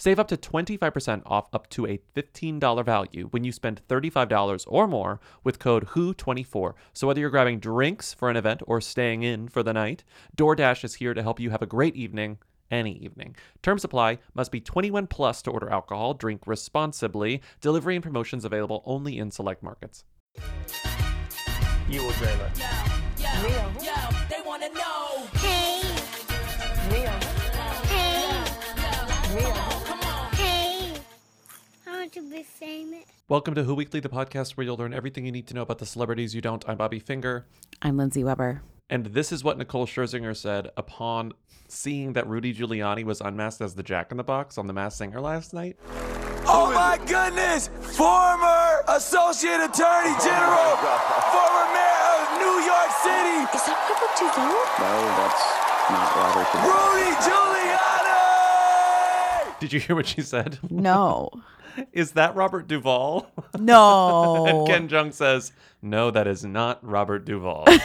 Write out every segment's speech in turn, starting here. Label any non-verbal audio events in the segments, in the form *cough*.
save up to 25% off up to a $15 value when you spend $35 or more with code WHO24. So whether you're grabbing drinks for an event or staying in for the night, DoorDash is here to help you have a great evening any evening. Terms apply. Must be 21 plus to order alcohol. Drink responsibly. Delivery and promotions available only in select markets. You will dream it. They wanna know. Want to be famous. Welcome to Who Weekly, the podcast where you'll learn everything you need to know about the celebrities you don't. I'm Bobby Finger. I'm Lindsay Weber. And this is what Nicole Scherzinger said upon seeing that Rudy Giuliani was unmasked as the Jack in the Box on The Masked Singer last night. Oh my goodness! Former Associate Attorney General, former Mayor of New York City, Is that Robert Duvall? No, that's not Robert De Rudy Giuliani! Did you hear what she said? No. *laughs* Is that Robert Duvall? No. *laughs* and Ken Jeong says, No, that is not Robert Duvall. *laughs* Is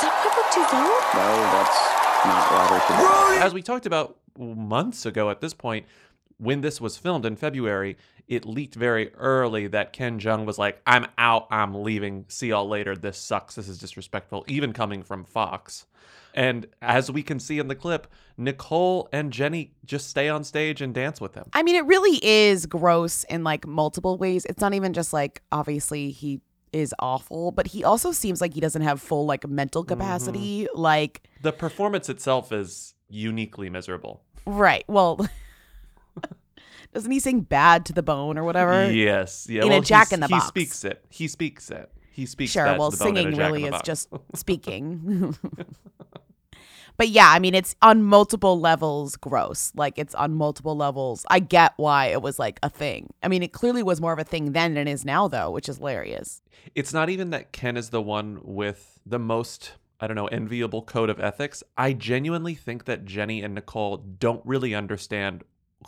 that Robert Duvall? No, that's not Robert De Niro. Rudy! As we talked about months ago at this point, when this was filmed in February, it leaked very early that Ken Jeong was like, I'm out, I'm leaving, see y'all later, this sucks, this is disrespectful, even coming from Fox. And as we can see in the clip, Nicole and Jenny just stay on stage and dance with him. I mean, it really is gross in like multiple ways. It's not even just like obviously he is awful, but he also seems like he doesn't have full like mental mm-hmm. capacity. Like, The performance itself is uniquely miserable. right. Well, doesn't he sing bad to the bone or whatever? Yes, yeah. In a Jack in the Box, He speaks it. He speaks it. He speaks. Sure. Well, the bone in a singing really is just *laughs* speaking. *laughs* but yeah, I mean, it's on multiple levels gross. Like, it's on multiple levels. I get why it was like a thing. I mean, it clearly was more of a thing then than it is now, though, which is hilarious. It's not even that Ken is the one with the most, I don't know, enviable code of ethics. I genuinely think that Jenny and Nicole don't really understand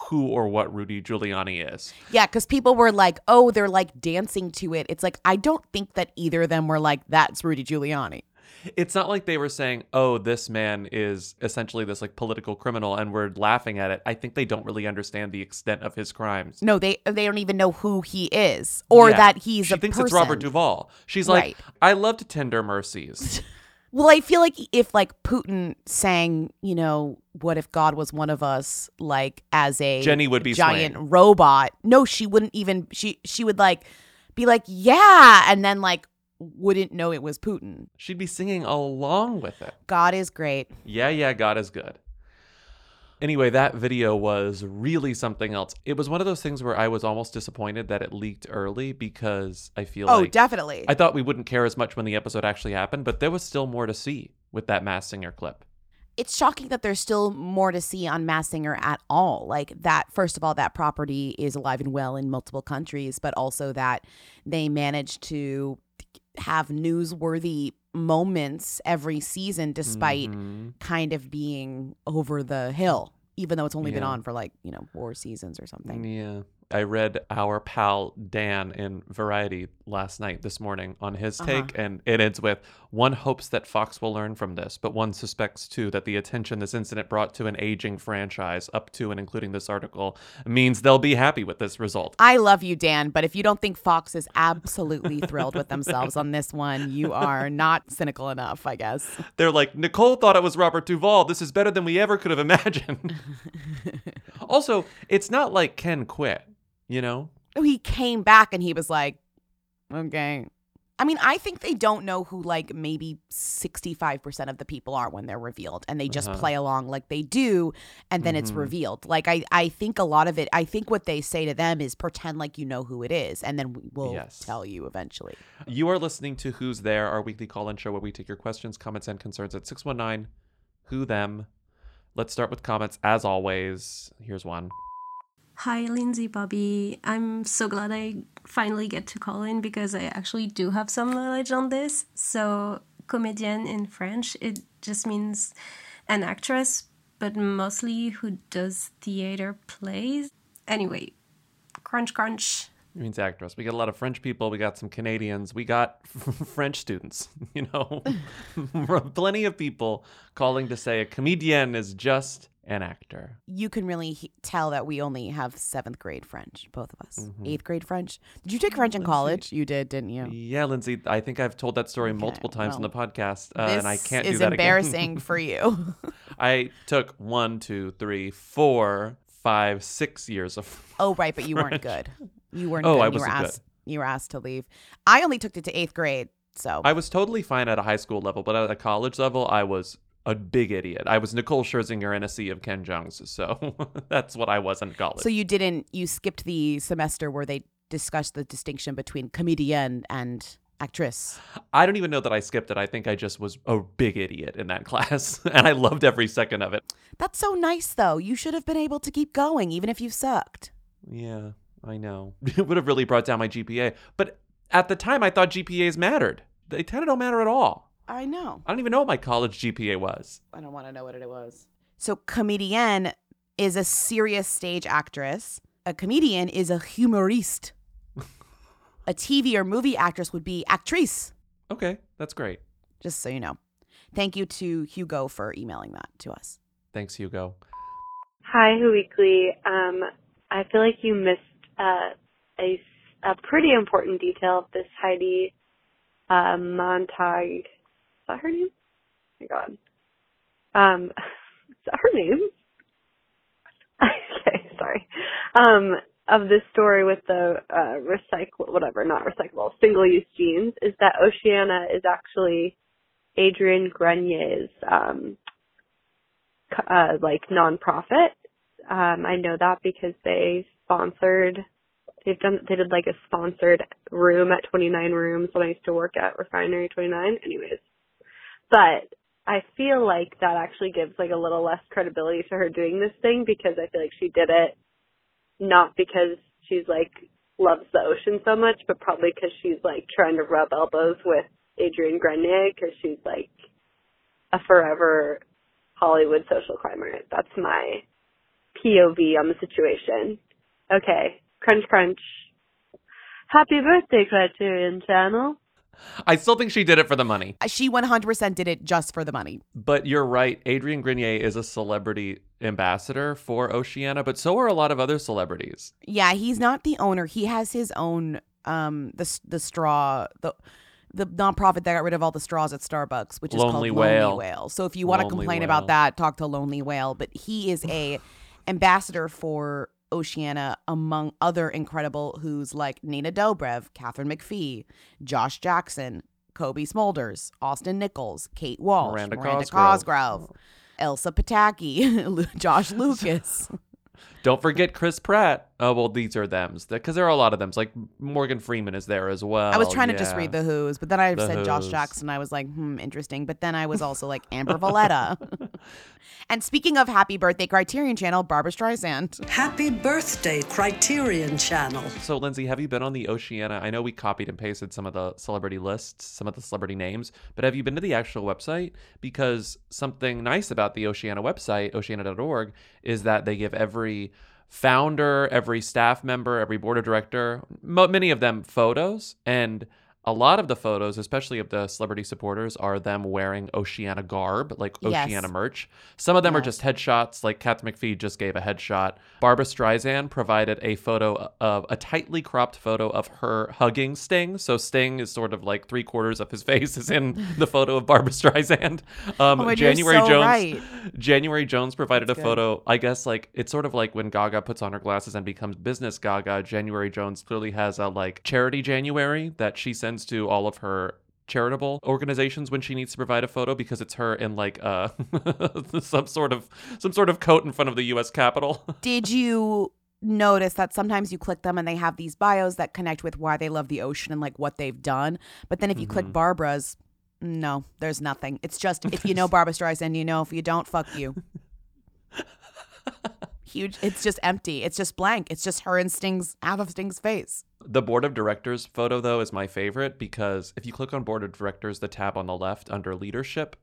who or what Rudy Giuliani is. Yeah, because people were like, oh, they're like dancing to it. It's like, I don't think that either of them were like, that's Rudy Giuliani. It's not like they were saying, "Oh, this man is essentially this like political criminal," and we're laughing at it. I think they don't really understand the extent of his crimes. No, they they don't even know who he is or Yeah. that he's she a thinks person. it's Robert Duvall. She's like, Right. "I loved Tender Mercies." *laughs* Well, I feel like if like Putin sang, you know, what if God was one of us, like as a Jenny would be giant swaying. robot. No, she wouldn't even. She she would like be like, yeah, and then like wouldn't know it was Putin. She'd be singing along with it. God is great. Yeah, yeah, God is good. Anyway, that video was really something else. It was one of those things where I was almost disappointed that it leaked early because I feel Oh, like definitely. I thought we wouldn't care as much when the episode actually happened, but there was still more to see with that Masked Singer clip. it's shocking that there's still more to see on Masked Singer at all. Like that, first of all, that property is alive and well in multiple countries, but also that they managed to have newsworthy moments every season despite Mhm. kind of being over the hill, even though it's only been on for like, you know, four seasons or something. Yeah. I read our pal Dan in Variety last night, this morning, on his Uh-huh. take, and it ends with one hopes that Fox will learn from this, but one suspects too that the attention this incident brought to an aging franchise, up to and including this article, means they'll be happy with this result. I love you, Dan, but if you don't think Fox is absolutely thrilled with themselves on this one, you are not cynical enough, I guess. They're like, Nicole thought it was Robert Duvall. This is better than we ever could have imagined. *laughs* also, it's not like Ken quit, you know? Oh, he came back and he was like, okay, I mean, I think they don't know who like maybe 65% of the people are when they're revealed and they just Uh-huh. play along like they do and then it's Mhm. revealed. Like I I think a lot of it I think what they say to them is pretend like you know who it is and then we- we'll Yes. tell you eventually. You are listening to Who's There, our weekly call in show where we take your questions, comments, and concerns at 619 Who Them. Let's start with comments as always. Here's one. Hi, Lindsay, Bobby. I'm so glad I finally get to call in because I actually do have some knowledge on this. So, comédienne in French, it just means an actress, but mostly who does theater plays. Anyway, crunch, crunch. It means actress. We got a lot of French people. We got some Canadians. We got *laughs* French students. *laughs* You know, *laughs* plenty of people calling to say a comedian is just an actor. You can really he- tell that we only have 7th grade French, both of us. Mhm. 8th grade French. Did you take French in Let's college? You did, didn't you? Yeah, Lindsay, I think I've told that story multiple times on the podcast, uh, and I can't do that embarrassing *laughs* for you. *laughs* I took one, two, three, four, five, six years of. *laughs* Oh, right, but you weren't good. You weren't Oh, good. I you were wasn't good. you were asked to leave. I only took it to 8th grade. So I was totally fine at a high school level, but at a college level, I was a big idiot. I was Nicole Scherzinger in a sea of Ken Jeongs, so *laughs* that's what I was in college. So you didn't you skipped the semester where they discussed the distinction between comedian and actress. I don't even know that I skipped it. I think I just was a big idiot in that *laughs* class, and I loved every second of it. That's so nice though. You should have been able to keep going even if you sucked. Yeah, I know. *laughs* It would have really brought down my GPA, but at the time, I thought GPAs mattered. They tend to don't matter at all. I know. I don't even know what my college GPA was. I don't want to know what it was. So comedienne is a serious stage actress. A comedian is a humoriste. a TV or movie actress would be actrice. Okay, that's great. Just so you know. Thank you to Hugo for emailing that to us. Thanks, Hugo. Hi, Who Weekly. Um, I feel like you missed uh, a, a pretty important detail of this Heidi uh, Montag. Is that her name? Oh my God. Um, *laughs* is that her name? *laughs* okay, sorry. Um, of this story with the uh, recycle, whatever, not recyclable, single-use jeans, is that Oceana is actually Adrian Grenier's um, uh, like nonprofit. Um, I know that because they sponsored. They've done. They did like a sponsored room at 29 Rooms when I used to work at Refinery 29. Anyways, but I feel like that actually gives like a little less credibility to her doing this thing because I feel like she did it not because she's like loves the ocean so much, but probably because she's like trying to rub elbows with Adrian Grenier because she's like a forever Hollywood social climber. That's my POV on the situation. Okay, crunch crunch. Happy birthday, Criterion Channel. I still think she did it for the money. Uh, She 100% did it just for the money. But you're right. Adrian Grenier is a celebrity ambassador for Oceana, but so are a lot of other celebrities. Yeah, he's not the owner. He has his own um the the straw the the nonprofit that got rid of all the straws at Starbucks, which is Lonely called Whale. Lonely Whale. So if you want to complain Whale. about that, talk to Lonely Whale. But he is a *sighs* ambassador for Oceana, among other incredible who's like Nina Dobrev, Katharine McPhee, Josh Jackson, Cobie Smulders, Austin Nichols, Kate Walsh, Miranda Miranda, Cosgrove. Cosgrove, Elsa Pataky, *laughs* Josh Lucas. *laughs* Don't forget Chris Pratt. Oh, well, these are thems. Because there are a lot of thems. Like Morgan Freeman is there as well. I was trying to just read the Who's, but then I The said Josh Who's. Jackson. I was like, hmm, interesting. But then I was also like *laughs* Amber Valletta. *laughs* and speaking of Happy Birthday Criterion Channel, Barbra Streisand. Happy birthday, Criterion Channel. So, Lindsay, have you been on the Oceana? I know we copied and pasted some of the celebrity lists, some of the celebrity names, but have you been to the actual website? Because something nice about the Oceana website, oceana.org, is that they give every founder, every staff member, every board of director, mo- many of them photos. And a lot of the photos, especially of the celebrity supporters, are them wearing Oceana garb, like Yes. Oceana merch. Some of them are just headshots, like Katharine McPhee just gave a headshot. Barbra Streisand provided a photo of a tightly cropped photo of her hugging Sting. So Sting is sort of like three quarters of his *laughs* face is in the photo of Barbra Streisand. *laughs* Um, Oh January so Jones. right. January Jones provided That's a good. photo. I guess like it's sort of like when Gaga puts on her glasses and becomes business Gaga. January Jones clearly has a like charity January that she sends sends to all of her charitable organizations when she needs to provide a photo because it's her in like uh *laughs* some sort of some sort of coat in front of the US Capitol. *laughs* Did you notice that sometimes you click them and they have these bios that connect with why they love the ocean and like what they've done? But then if you Mm-hmm. click Barbara's, no, there's nothing. It's just if you know *laughs* Barbra Streisand, you know. If you don't, fuck you. Huge. It's just empty. It's just blank. It's just her and Sting's half of Sting's face. The board of directors photo, though, is my favorite because if you click on board of directors, the tab on the left under leadership,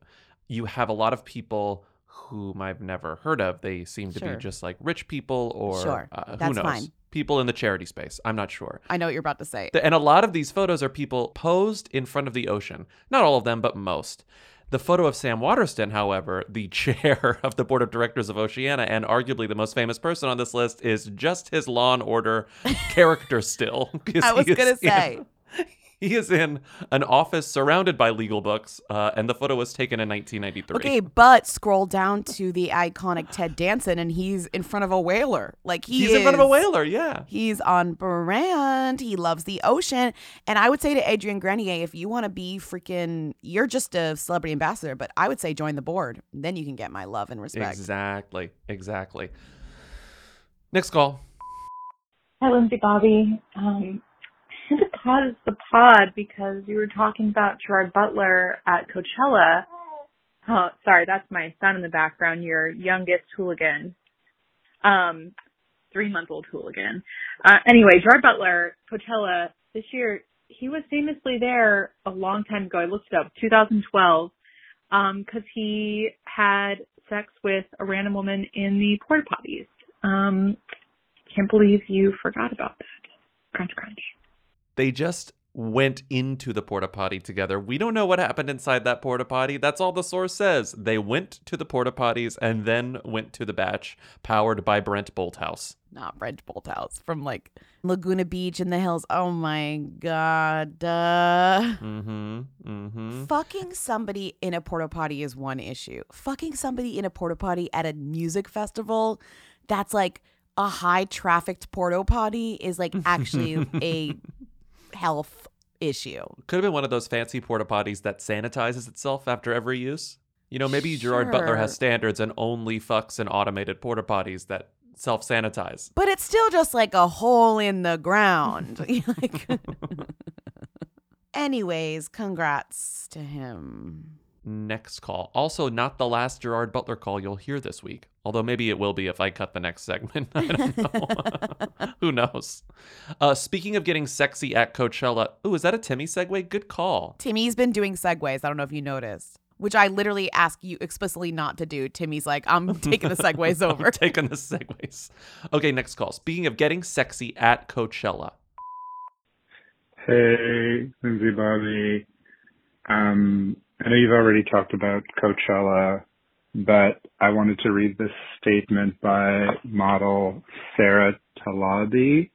you have a lot of people whom I've never heard of. They seem to Sure. be just like rich people or Sure. uh, who knows? fine. People in the charity space. I'm not sure. I know what you're about to say. And a lot of these photos are people posed in front of the ocean. Not all of them, but most. The photo of Sam Waterston, however, the *laughs* chair of the board of directors of Oceana and arguably the most famous person on this list, is just his Law and Order *laughs* character still. I was gonna in- say. He is in an office surrounded by legal books, uh, and the photo was taken in 1993. Okay, but scroll down to the iconic Ted Danson, and he's in front of a whaler. Like he He's in front of a whaler, yeah. He's on brand. He loves the ocean. And I would say to Adrian Grenier, if you want to be freaking, you're just a celebrity ambassador, but I would say join the board. Then you can get my love and respect. Exactly, exactly. Next call. Hi, Lindsay Bobby. Um, I had to pause the pod because you were talking about Gerard Butler at Coachella. Oh, sorry, that's my son in the background, your youngest hooligan. Um, three month old hooligan. Uh, anyway, Gerard Butler, Coachella, this year, he was famously there a long time ago. I looked it up, 2012, um, cause he had sex with a random woman in the porta potties. Um, can't believe you forgot about that. Crunch, crunch. They just went into the porta potty together. We don't know what happened inside that porta potty. That's all the source says. They went to the porta potties and then went to the batch powered by Brent Bolthouse. Not Brent Bolthouse from like Laguna Beach in the hills. Oh my God. Uh, Mm-hmm. Mm-hmm. fucking somebody in a porta potty is one issue. Fucking somebody in a porta potty at a music festival that's like a high trafficked porta potty is like actually *laughs* a health issue. Could have been one of those fancy porta potties that sanitizes itself after every use. You know, maybe Gerard Butler has standards and only fucks in automated porta potties that self sanitize. But it's still just like a hole in the ground. *laughs* like, *laughs* anyways, congrats to him. Next call. Also, not the last Gerard Butler call you'll hear this week. Although maybe it will be if I cut the next segment. *laughs* I don't know. *laughs* Who knows? Uh, speaking of getting sexy at Coachella. Ooh, is that a Timmy segue? Good call. Timmy's been doing segues. I don't know if you noticed, which I literally ask you explicitly not to do. Timmy's like, I'm *laughs* taking the segues over. I'm taking the segues. Okay, next call. Speaking of getting sexy at Coachella. Hey, Lindsay Bobby. Um, I know you've already talked about Coachella, but I wanted to read this statement by model Sarah Talabi.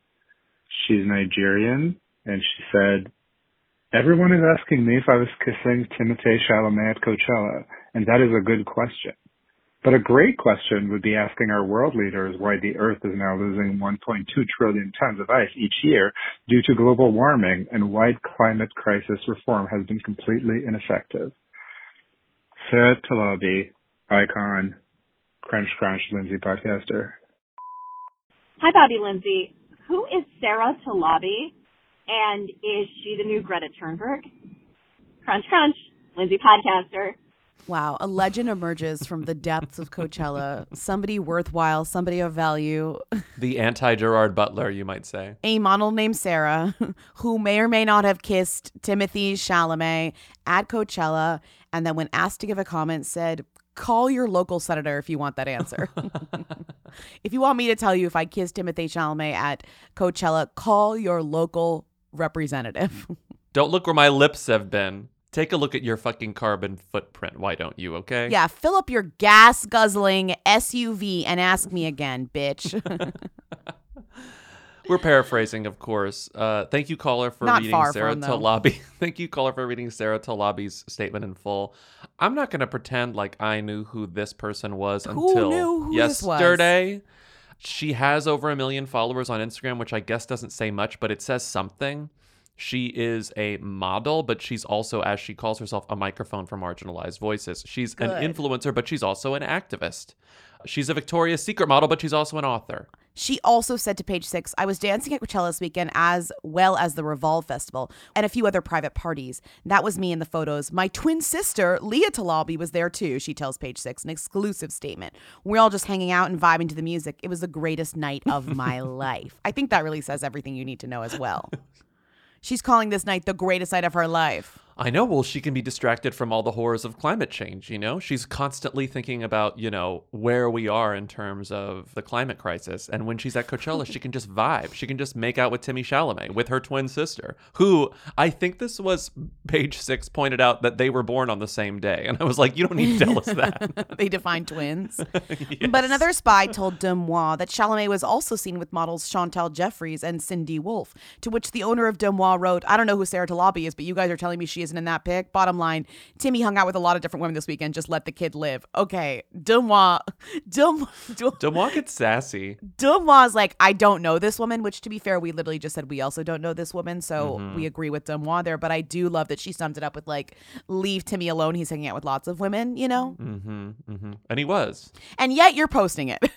She's Nigerian, and she said, Everyone is asking me if I was kissing Timothée Chalamet at Coachella, and that is a good question. But a great question would be asking our world leaders why the Earth is now losing 1.2 trillion tons of ice each year due to global warming and why climate crisis reform has been completely ineffective. Sarah Talabi, icon, Crunch Crunch Lindsay podcaster. Hi, Bobby Lindsay. Who is Sarah Talabi, and is she the new Greta Thunberg? Crunch, crunch. Lindsay podcaster. Wow, a legend emerges from the depths of Coachella. Somebody worthwhile, somebody of value, *laughs* The anti Gerard Butler, you might say. a model named Sarah, *laughs* who may or may not have kissed Timothée Chalamet at Coachella, and then when asked to give a comment, said, "Call your local senator if you want that answer." *laughs* if you want me to tell you if I kissed Timothée Chalamet at Coachella, call your local representative. Don't look where my lips have been. Take a look at your fucking carbon footprint. Why don't you, okay? yeah, fill up your gas guzzling SUV and ask me again, bitch. *laughs* *laughs* We're paraphrasing, of course. Uh, thank you, caller, for Not reading Sarah though. Talabi. *laughs* thank you, caller, for reading Sarah Talabi's statement in full. I'm not going to pretend like I knew who this person was Who until knew who this was? yesterday. She has over a million followers on Instagram, which I guess doesn't say much, but it says something. She is a model, but she's also, as she calls herself, a microphone for marginalized voices. She's Good. an influencer, but she's also an activist. She's a Victoria's Secret model, but she's also an author. She also said to page six, I was dancing at Coachella this weekend as well as the Revolve Festival and a few other private parties. That was me in the photos. My twin sister, Leah Talabi, was there too, she tells page six, an exclusive statement. We're all just hanging out and vibing to the music. It was the greatest night of my *laughs* life. I think that really says everything you need to know as well. *laughs* She's calling this night the greatest night of her life. I know. Well, she can be distracted from all the horrors of climate change. You know, she's constantly thinking about, you know, where we are in terms of the climate crisis. And when she's at Coachella, she can just vibe. She can just make out with Timmy Chalamet, with her twin sister, who I think this was page six pointed out that they were born on the same day. And I was like, you don't need to tell us that. *laughs* they define twins. *laughs* But another spy told DeuxMoi that Chalamet was also seen with models Chantal Jeffries and Cindy Wolf, to which the owner of DeuxMoi wrote, I don't know who Sarah Talabi is, but you guys are telling me she isn't in that pic. Bottom line, Timmy hung out with a lot of different women this weekend. Just let the kid live. Okay, DeuxMoi, *laughs* DeuxMoi, DeuxMoi gets sassy. DeuxMoi is like, I don't know this woman, which to be fair, we literally just said we also don't know this woman. So Mhm. we agree with DeuxMoi there. But I do love that she summed it up with like, leave Timmy alone. He's hanging out with lots of women, you know? Mm-hmm, mm-hmm. And he was. And yet you're posting it. *laughs*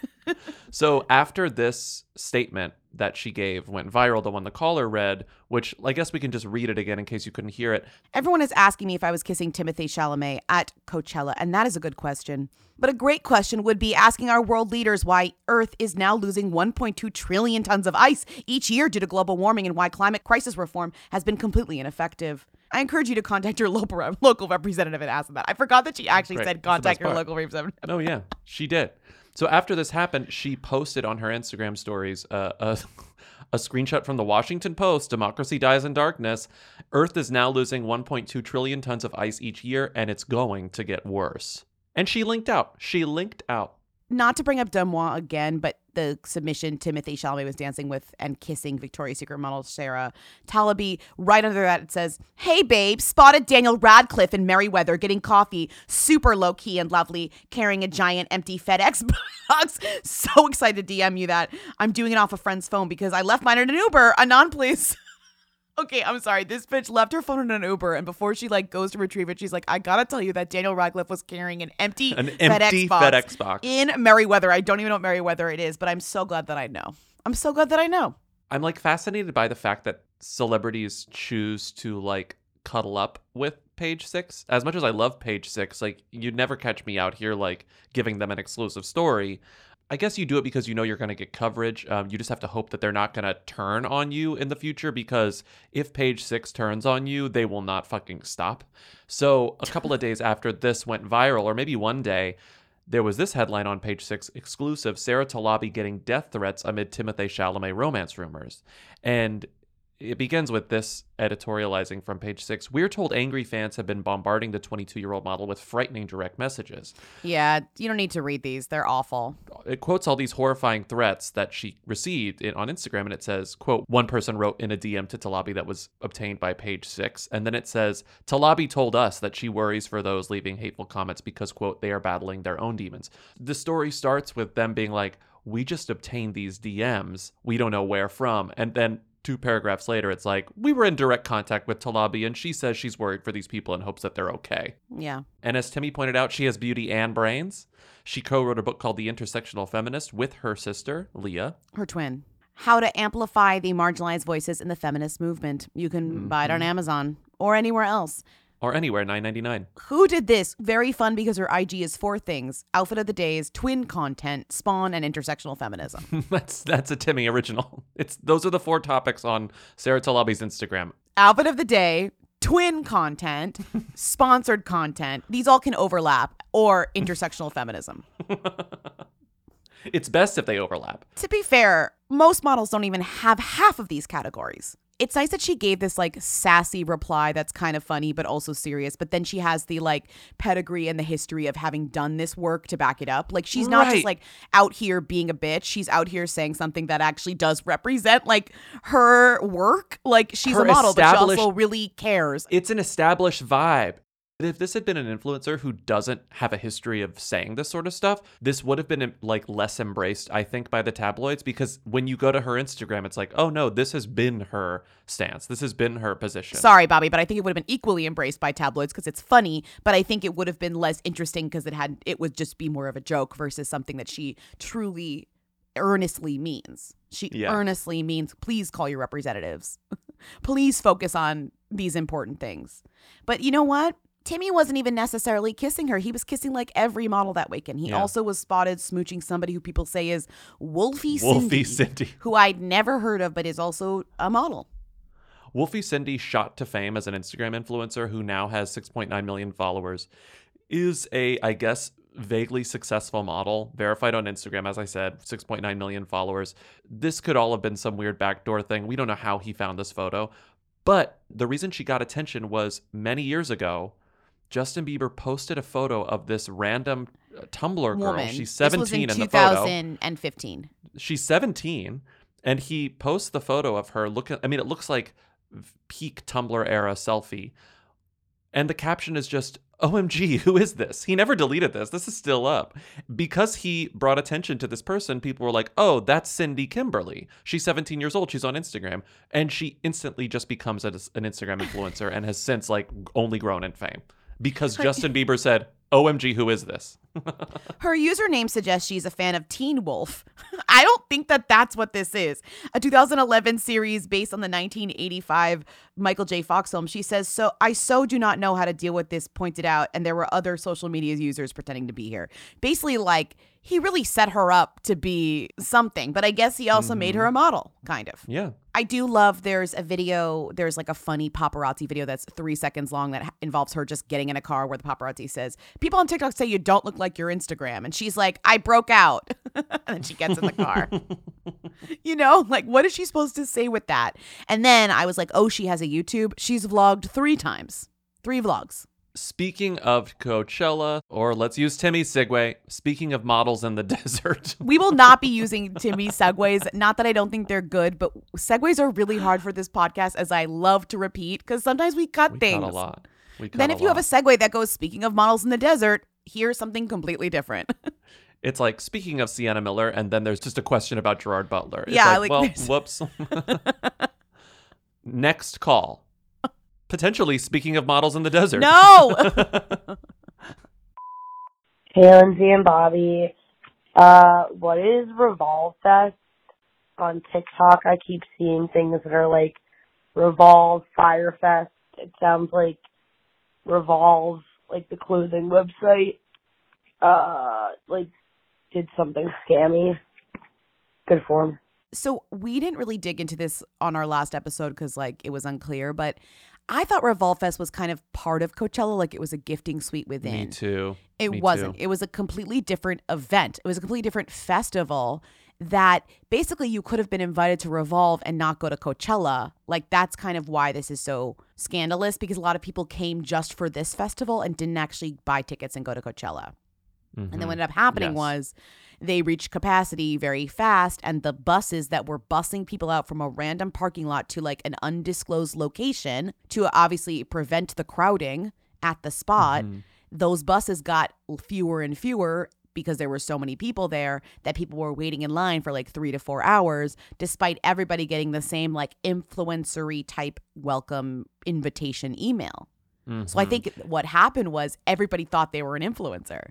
So after this statement that she gave went viral, the one the caller read, which I guess we can just read it again in case you couldn't hear it. Everyone is asking me if I was kissing Timothée Chalamet at Coachella, and that is a good question. But a great question would be asking our world leaders why Earth is now losing 1.2 trillion tons of ice each year due to global warming and why climate crisis reform has been completely ineffective. I encourage you to contact your local *laughs* local representative and ask them that. I forgot that she actually Great. said contact your part. local representative. Oh yeah, she did. So after this happened, she posted on her Instagram stories uh, a, *laughs* a screenshot from the Washington Post. Democracy dies in darkness. Earth is now losing 1.2 trillion tons of ice each year, and it's going to get worse. And she linked out. She linked out. Not to bring up DeuxMoi again, but the submission Timothée Chalamet was dancing with and kissing Victoria's Secret model Sarah Talabi. Right under that, it says, Hey, babe, spotted Daniel Radcliffe in Merriweather getting coffee. Super low key and lovely, carrying a giant empty FedEx *laughs* box. So excited to DM you that. I'm doing it off a friend's phone because I left mine in an Uber. Anon, please. *laughs* Okay, I'm sorry. This bitch left her phone in an Uber, and before she like goes to retrieve it, she's like, "I gotta tell you that Daniel Radcliffe was carrying an empty, An empty FedEx box, FedEx box. in Merriweather. I don't even know what Merriweather it is, but I'm so glad that I know. I'm so glad that I know. I'm like fascinated by the fact that celebrities choose to like cuddle up with page six. As much as I love page six, like you'd never catch me out here like giving them an exclusive story. I guess you do it because you know you're going to get coverage. Um, you just have to hope that they're not going to turn on you in the future because if page six turns on you, they will not fucking stop. So a *laughs* couple of days after this went viral, or maybe one day, there was this headline on page six exclusive Sarah Talabi getting death threats amid Timothée Chalamet romance rumors. And it begins with this editorializing from page six. We're told angry fans have been bombarding the 22 year old model with frightening direct messages. Yeah, you don't need to read these. They're awful. It quotes all these horrifying threats that she received in, on Instagram, and it says, "quote One person wrote in a DM to Talabi that was obtained by Page Six, and then it says Talabi told us that she worries for those leaving hateful comments because quote they are battling their own demons." The story starts with them being like, "We just obtained these DMs. We don't know where from," and then two paragraphs later, it's like, we were in direct contact with Talabi, and she says she's worried for these people and hopes that they're okay. Yeah. And as Timmy pointed out, she has beauty and brains. She co wrote a book called The Intersectional Feminist with her sister, Leah. Her twin. How to amplify the marginalized voices in the feminist movement. You can mm-hmm. buy it on Amazon or anywhere else. Or anywhere, nine ninety nine. Who did this? Very fun because her IG is four things outfit of the days, twin content, spawn, and intersectional feminism. *laughs* that's that's a Timmy original. *laughs* It's those are the four topics on Sarah Talabi's Instagram. outfit of the day, twin content, *laughs* sponsored content. These all can overlap or intersectional feminism. It's best if they overlap. To be fair, most models don't even have half of these categories. It's nice that she gave this like sassy reply that's kind of funny but also serious, but then she has the like pedigree and the history of having done this work to back it up. Like she's not Right. just like out here being a bitch, she's out here saying something that actually does represent like her work. Like she's Her a model, but she also really cares. It's an established vibe. If this had been an influencer who doesn't have a history of saying this sort of stuff, this would have been like less embraced, I think, by the tabloids because when you go to her Instagram, it's like, oh no, this has been her stance. This has been her position. Sorry, Bobby, but I think it would have been equally embraced by tabloids because it's funny. But I think it would have been less interesting because it had it would just be more of a joke versus something that she truly earnestly means. She Yeah. earnestly means please call your representatives. *laughs* please focus on these important things. But you know what? Timmy wasn't even necessarily kissing her. He was kissing like every model that weekend. He Yeah. also was spotted smooching somebody who people say is Wolfie Wolfie Cindy, Cindy. who I'd never heard of, but is also a model. Wolfie Cindy, shot to fame as an Instagram influencer who now has 6.9 million followers, is a, I guess, vaguely successful model, verified on Instagram, as I said, 6.9 million followers. This could all have been some weird backdoor thing. We don't know how he found this photo. But the reason she got attention was many years ago, Justin Bieber posted a photo of this random uh, Tumblr girl. Woman. She's This was 17 in in the photo. 2015. she's 17 and he posts the photo of her looking i mean it looks like peak tumblr era selfie. And the caption is just omg *laughs* who is this? He never deleted this. This is still up. Because he brought attention to this person people were like oh that's cindy kimberly. She's 17 years old. She's on instagram. And she instantly just becomes a, an instagram influencer and has since like only grown in fame because Her- justin bieber said omg who is this *laughs* Her username suggests she's a fan of Teen Wolf. *laughs* I don't think that that's what this is. A 2011 series based on the 1985 Michael J. Fox film. She says, So I so do not know how to deal with this, pointed out, and there were other social media users pretending to be here. Basically, like, he really set her up to be something, but I guess he also made her mm-hmm. a model, kind of. yeah I do love there's a video, there's like a funny paparazzi video that's three seconds long that involves her just getting in a car where the paparazzi says, People on TikTok say you don't look like your Instagram. And she's like, I broke out. *laughs* and then she gets in the car. *laughs* you know, like what is she supposed to say with that? And then I was like, Oh, she has a YouTube. She's vlogged three times, three vlogs. Speaking of Coachella, or let's use Timmy's segue, speaking of models in the *laughs* desert. We will not be using Timmy's segues. Not that I don't think they're good, but segues are really hard for this podcast, as I love to repeat, because sometimes we cut We things. cut a lot. Then if you have a lot. segue that goes, speaking of models in the desert, here's something completely different. *laughs* It's like speaking of Sienna Miller, and then there's just a question about Gerard Butler. It's Yeah, like, like, well, there's- whoops. *laughs* Next call. Potentially speaking of models in the desert. No! *laughs* Hey, Lindsay and Bobby. Uh, what is Revolve Fest on TikTok? I keep seeing things that are like Revolve Fyre Fest. It sounds like Revolve, like the clothing website, uh, like did something scammy. Good form. so we didn't really dig into this on our last episode because like it was unclear, but I thought Revolve Fest was kind of part of Coachella, like it was a gifting suite within. Me too. It Me wasn't. too. It was a completely different event. It was a completely different festival that basically you could have been invited to Revolve and not go to Coachella. Like that's kind of why this is so scandalous because a lot of people came just for this festival and didn't actually buy tickets and go to Coachella. And then Mhm. what ended up happening Yes. was they reached capacity very fast, and the buses that were busing people out from a random parking lot to like an undisclosed location to obviously prevent the crowding at the spot, Mm-hmm. those buses got fewer and fewer because there were so many people there that people were waiting in line for like three to four hours, despite everybody getting the same like influencery type welcome invitation email. So I Mhm. think what happened was everybody thought they were an influencer.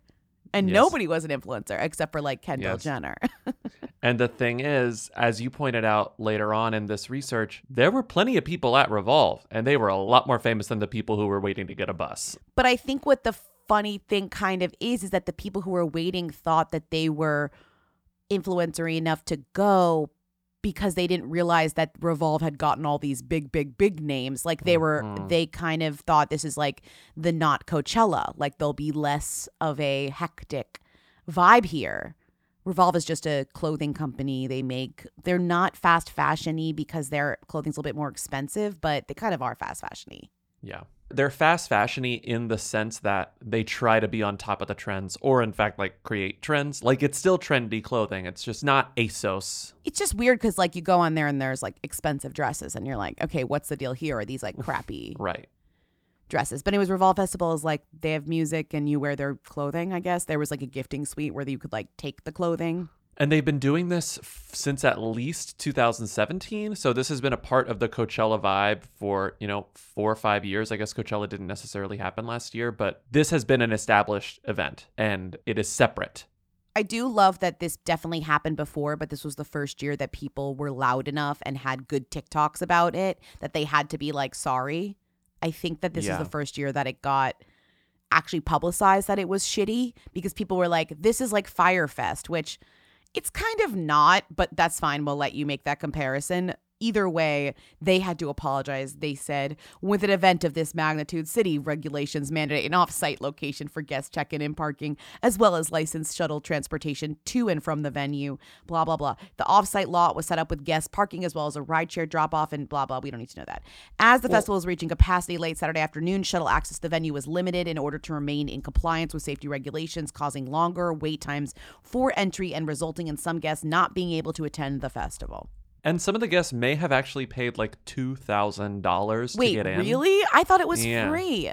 And Yes. nobody was an influencer except for like Kendall Yes. Jenner. *laughs* And the thing is, as you pointed out later on in this research, there were plenty of people at Revolve, and they were a lot more famous than the people who were waiting to get a bus. but I think what the funny thing kind of is is that the people who were waiting thought that they were influencery enough to go because they didn't realize that Revolve had gotten all these big, big, big names. Like they were, Mhm. they kind of thought this is like the not Coachella. Like there'll be less of a hectic vibe here. Revolve is just a clothing company. They make, they're not fast fashiony because their clothing's a little bit more expensive, but they kind of are fast fashiony. Yeah. They're fast fashiony in the sense that they try to be on top of the trends or in fact like create trends. Like it's still trendy clothing. It's just not ASOS. It's just weird because like you go on there and there's like expensive dresses and you're like, okay, what's the deal here? Are these like crappy? *laughs* Right. dresses. But anyways, Revolve Festival is like they have music and you wear their clothing. I guess there was like a gifting suite where you could like take the clothing. And they've been doing this f- since at least 2017. So this has been a part of the Coachella vibe for, you know, four or five years. I guess Coachella didn't necessarily happen last year, but this has been an established event and it is separate. I do love that this definitely happened before, but this was the first year that people were loud enough and had good TikToks about it that they had to be like sorry. I think that this Yeah. is the first year that it got actually publicized that it was shitty because people were like, this is like Fyre Fest, which it's kind of not, but that's fine. We'll let you make that comparison. Either way, they had to apologize. They said, with an event of this magnitude, city regulations mandate an off site location for guest check in and parking, as well as licensed shuttle transportation to and from the venue, blah, blah, blah. The off site lot was set up with guest parking as well as a rideshare drop off and blah, blah. We don't need to know that. As the Well- festival is reaching capacity late Saturday afternoon, shuttle access to the venue was limited in order to remain in compliance with safety regulations, causing longer wait times for entry and resulting in some guests not being able to attend the festival. And some of the guests may have actually paid like $2,000 to Wait, get in. really? I thought it was Yeah. free.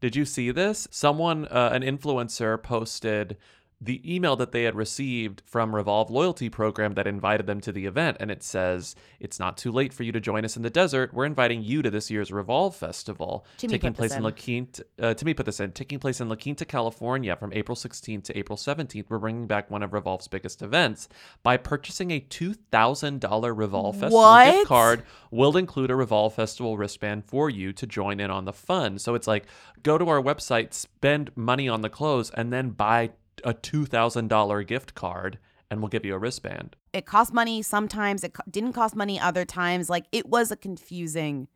Did you see this? Someone, uh, an influencer, posted the email that they had received from Revolve Loyalty Program that invited them to the event. And it says, It's not too late for you to join us in the desert. We're inviting you to this year's Revolve Festival. Taking put place in in. La Quinta, uh, Timmy put this in, taking place in La Quinta, California from April 16th to April 17th. We're bringing back one of Revolve's biggest events by purchasing a $2,000 Revolve Festival What? gift card will include a Revolve Festival wristband for you to join in on the fun. So it's like go to our website, spend money on the clothes, and then buy a $2,000 gift card, and we'll give you a wristband. It cost money sometimes, it didn't cost money other times. Like it was a confusing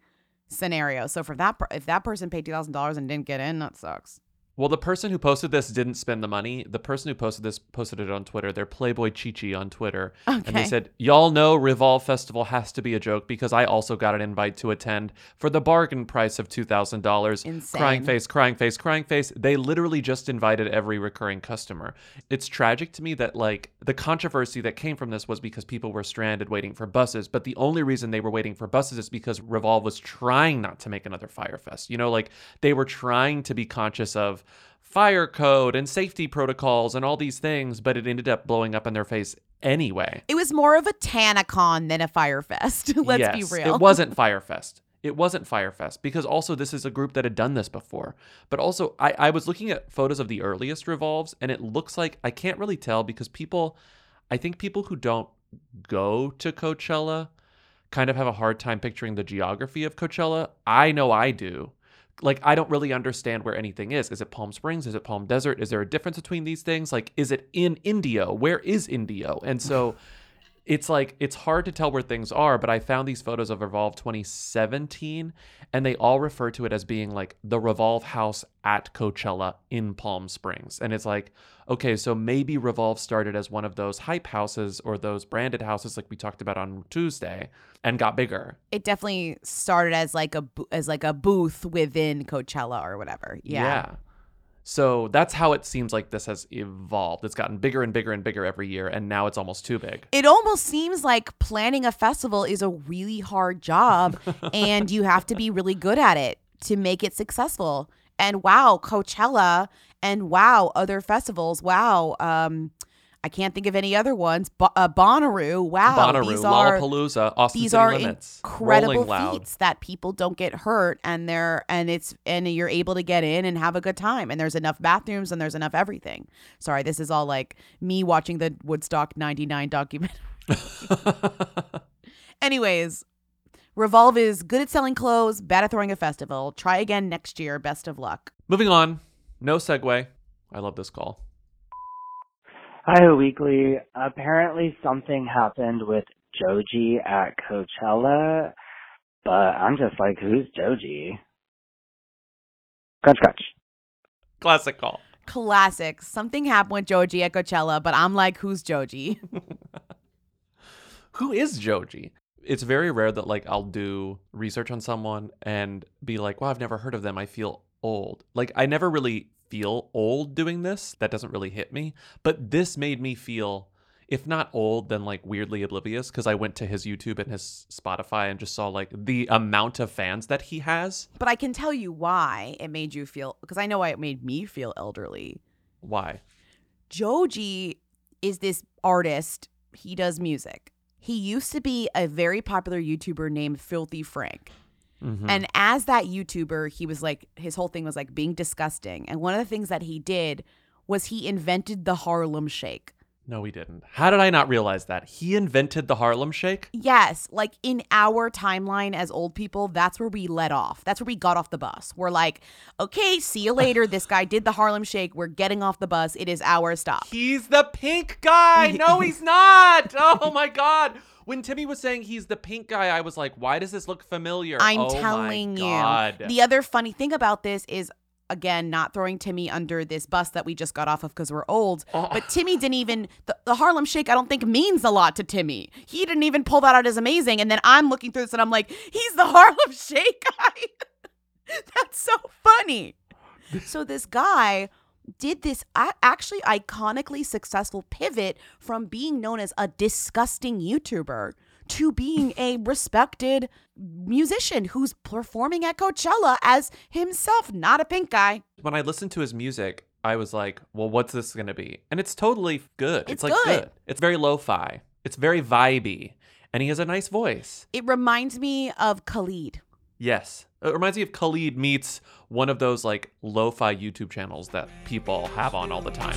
scenario. So for that, if that person paid $2,000 and didn't get in, that sucks. Well, the person who posted this didn't spend the money. The person who posted this posted it on Twitter. They're Playboy Chichi on Twitter. And they said, Y'all know Revolve Festival has to be a joke because I also got an invite to attend for the bargain price of $2,000. Crying face, crying face, crying face. They literally just invited every recurring customer. It's tragic to me that, like, the controversy that came from this was because people were stranded waiting for buses. But the only reason they were waiting for buses is because Revolve was trying not to make another Fyre Fest. You know, like, they were trying to be conscious of fire code and safety protocols and all these things, but it ended up blowing up in their face anyway. It was more of a TanaCon than a Fyre Fest. *laughs* Let's yes, be real. It wasn't *laughs* Fyre Fest. It wasn't Fyre Fest because also this is a group that had done this before. But also, I, I was looking at photos of the earliest revolves, and it looks like I can't really tell because people, I think people who don't go to Coachella kind of have a hard time picturing the geography of Coachella. I know I do. Like, I don't really understand where anything is. Is it Palm Springs? Is it Palm Desert? Is there a difference between these things? Like, is it in Indio? Where is Indio? And so *laughs* it's like it's hard to tell where things are, but I found these photos of Revolve 2017 and they all refer to it as being like the Revolve house at Coachella in Palm Springs. And it's like, okay, so maybe Revolve started as one of those hype houses or those branded houses like we talked about on Tuesday and got bigger. it definitely started as like a as like a booth within Coachella or whatever. Yeah. So that's how it seems like this has evolved. It's gotten bigger and bigger and bigger every year, and now it's almost too big. It almost seems like planning a festival is a really hard job *laughs* and you have to be really good at it to make it successful. And wow, Coachella and wow, other festivals. Wow, um I can't think of any other ones. Bo- uh, Bonnaroo. Wow. Bonnaroo, these are, Lollapalooza, Austin these City are Limits, incredible feats that people don't get hurt and they're and it's and you're able to get in and have a good time and there's enough bathrooms and there's enough everything. Sorry, this is all like me watching the Woodstock 99 documentary. *laughs* Anyways, Revolve is good at selling clothes, bad at throwing a festival. Try again next year. Best of luck. Moving on. No segue. I love this call. Hi, Weekly. Apparently something happened with Joji at Coachella, but I'm just like, who's Joji? Crunch, crunch. Classic call. Classic. Something happened with Joji at Coachella, but I'm like, who's Joji? *laughs* Who is Joji? It's very rare that like I'll do research on someone and be like, "Wow, I've never heard of them. I feel old." Like I never really feel old doing this. That doesn't really hit me. But this made me feel if not old, then like weirdly oblivious because I went to his YouTube and his Spotify and just saw like the amount of fans that he has. But I can tell you why it made you feel because I know why it made me feel elderly. Why? Joji is this artist. He does music. He used to be a very popular YouTuber named Filthy Frank. Mhm. And as that YouTuber, he was like, his whole thing was like being disgusting. And one of the things that he did was he invented the Harlem Shake. No, he didn't. How did I not realize that? He invented the Harlem Shake? Yes, like in our timeline as old people, that's where we let off. That's where we got off the bus. We're like, okay, see you later. this guy did the Harlem Shake. We're getting off the bus. It is our stop. He's the pink guy. No, he's not. *laughs* Oh my god. When Timmy was saying he's the pink guy, I was like, why does this look familiar? I'm Oh my telling you. God. The other funny thing about this is again not throwing Timmy under this bus that we just got off of because we're old. *laughs* Oh. But Timmy didn't even the, the Harlem Shake. I don't think means a lot to Timmy. He didn't even pull that out as amazing. And then I'm looking through this and I'm like, he's the *laughs* Harlem Shake guy. *laughs* That's so funny. So this guy did this actually iconically successful pivot from being known as a disgusting YouTuber to being a respected musician who's performing at Coachella as himself, not a pink guy. when I listened to his music, I was like, well, what's this going to be? And it's totally good. It's like good. It's very lo-fi. It's very vibey. And he has a nice voice. It reminds me of Khalid. Yes. It reminds me of Khalid meets one of those like lo-fi YouTube channels that people have on all the time.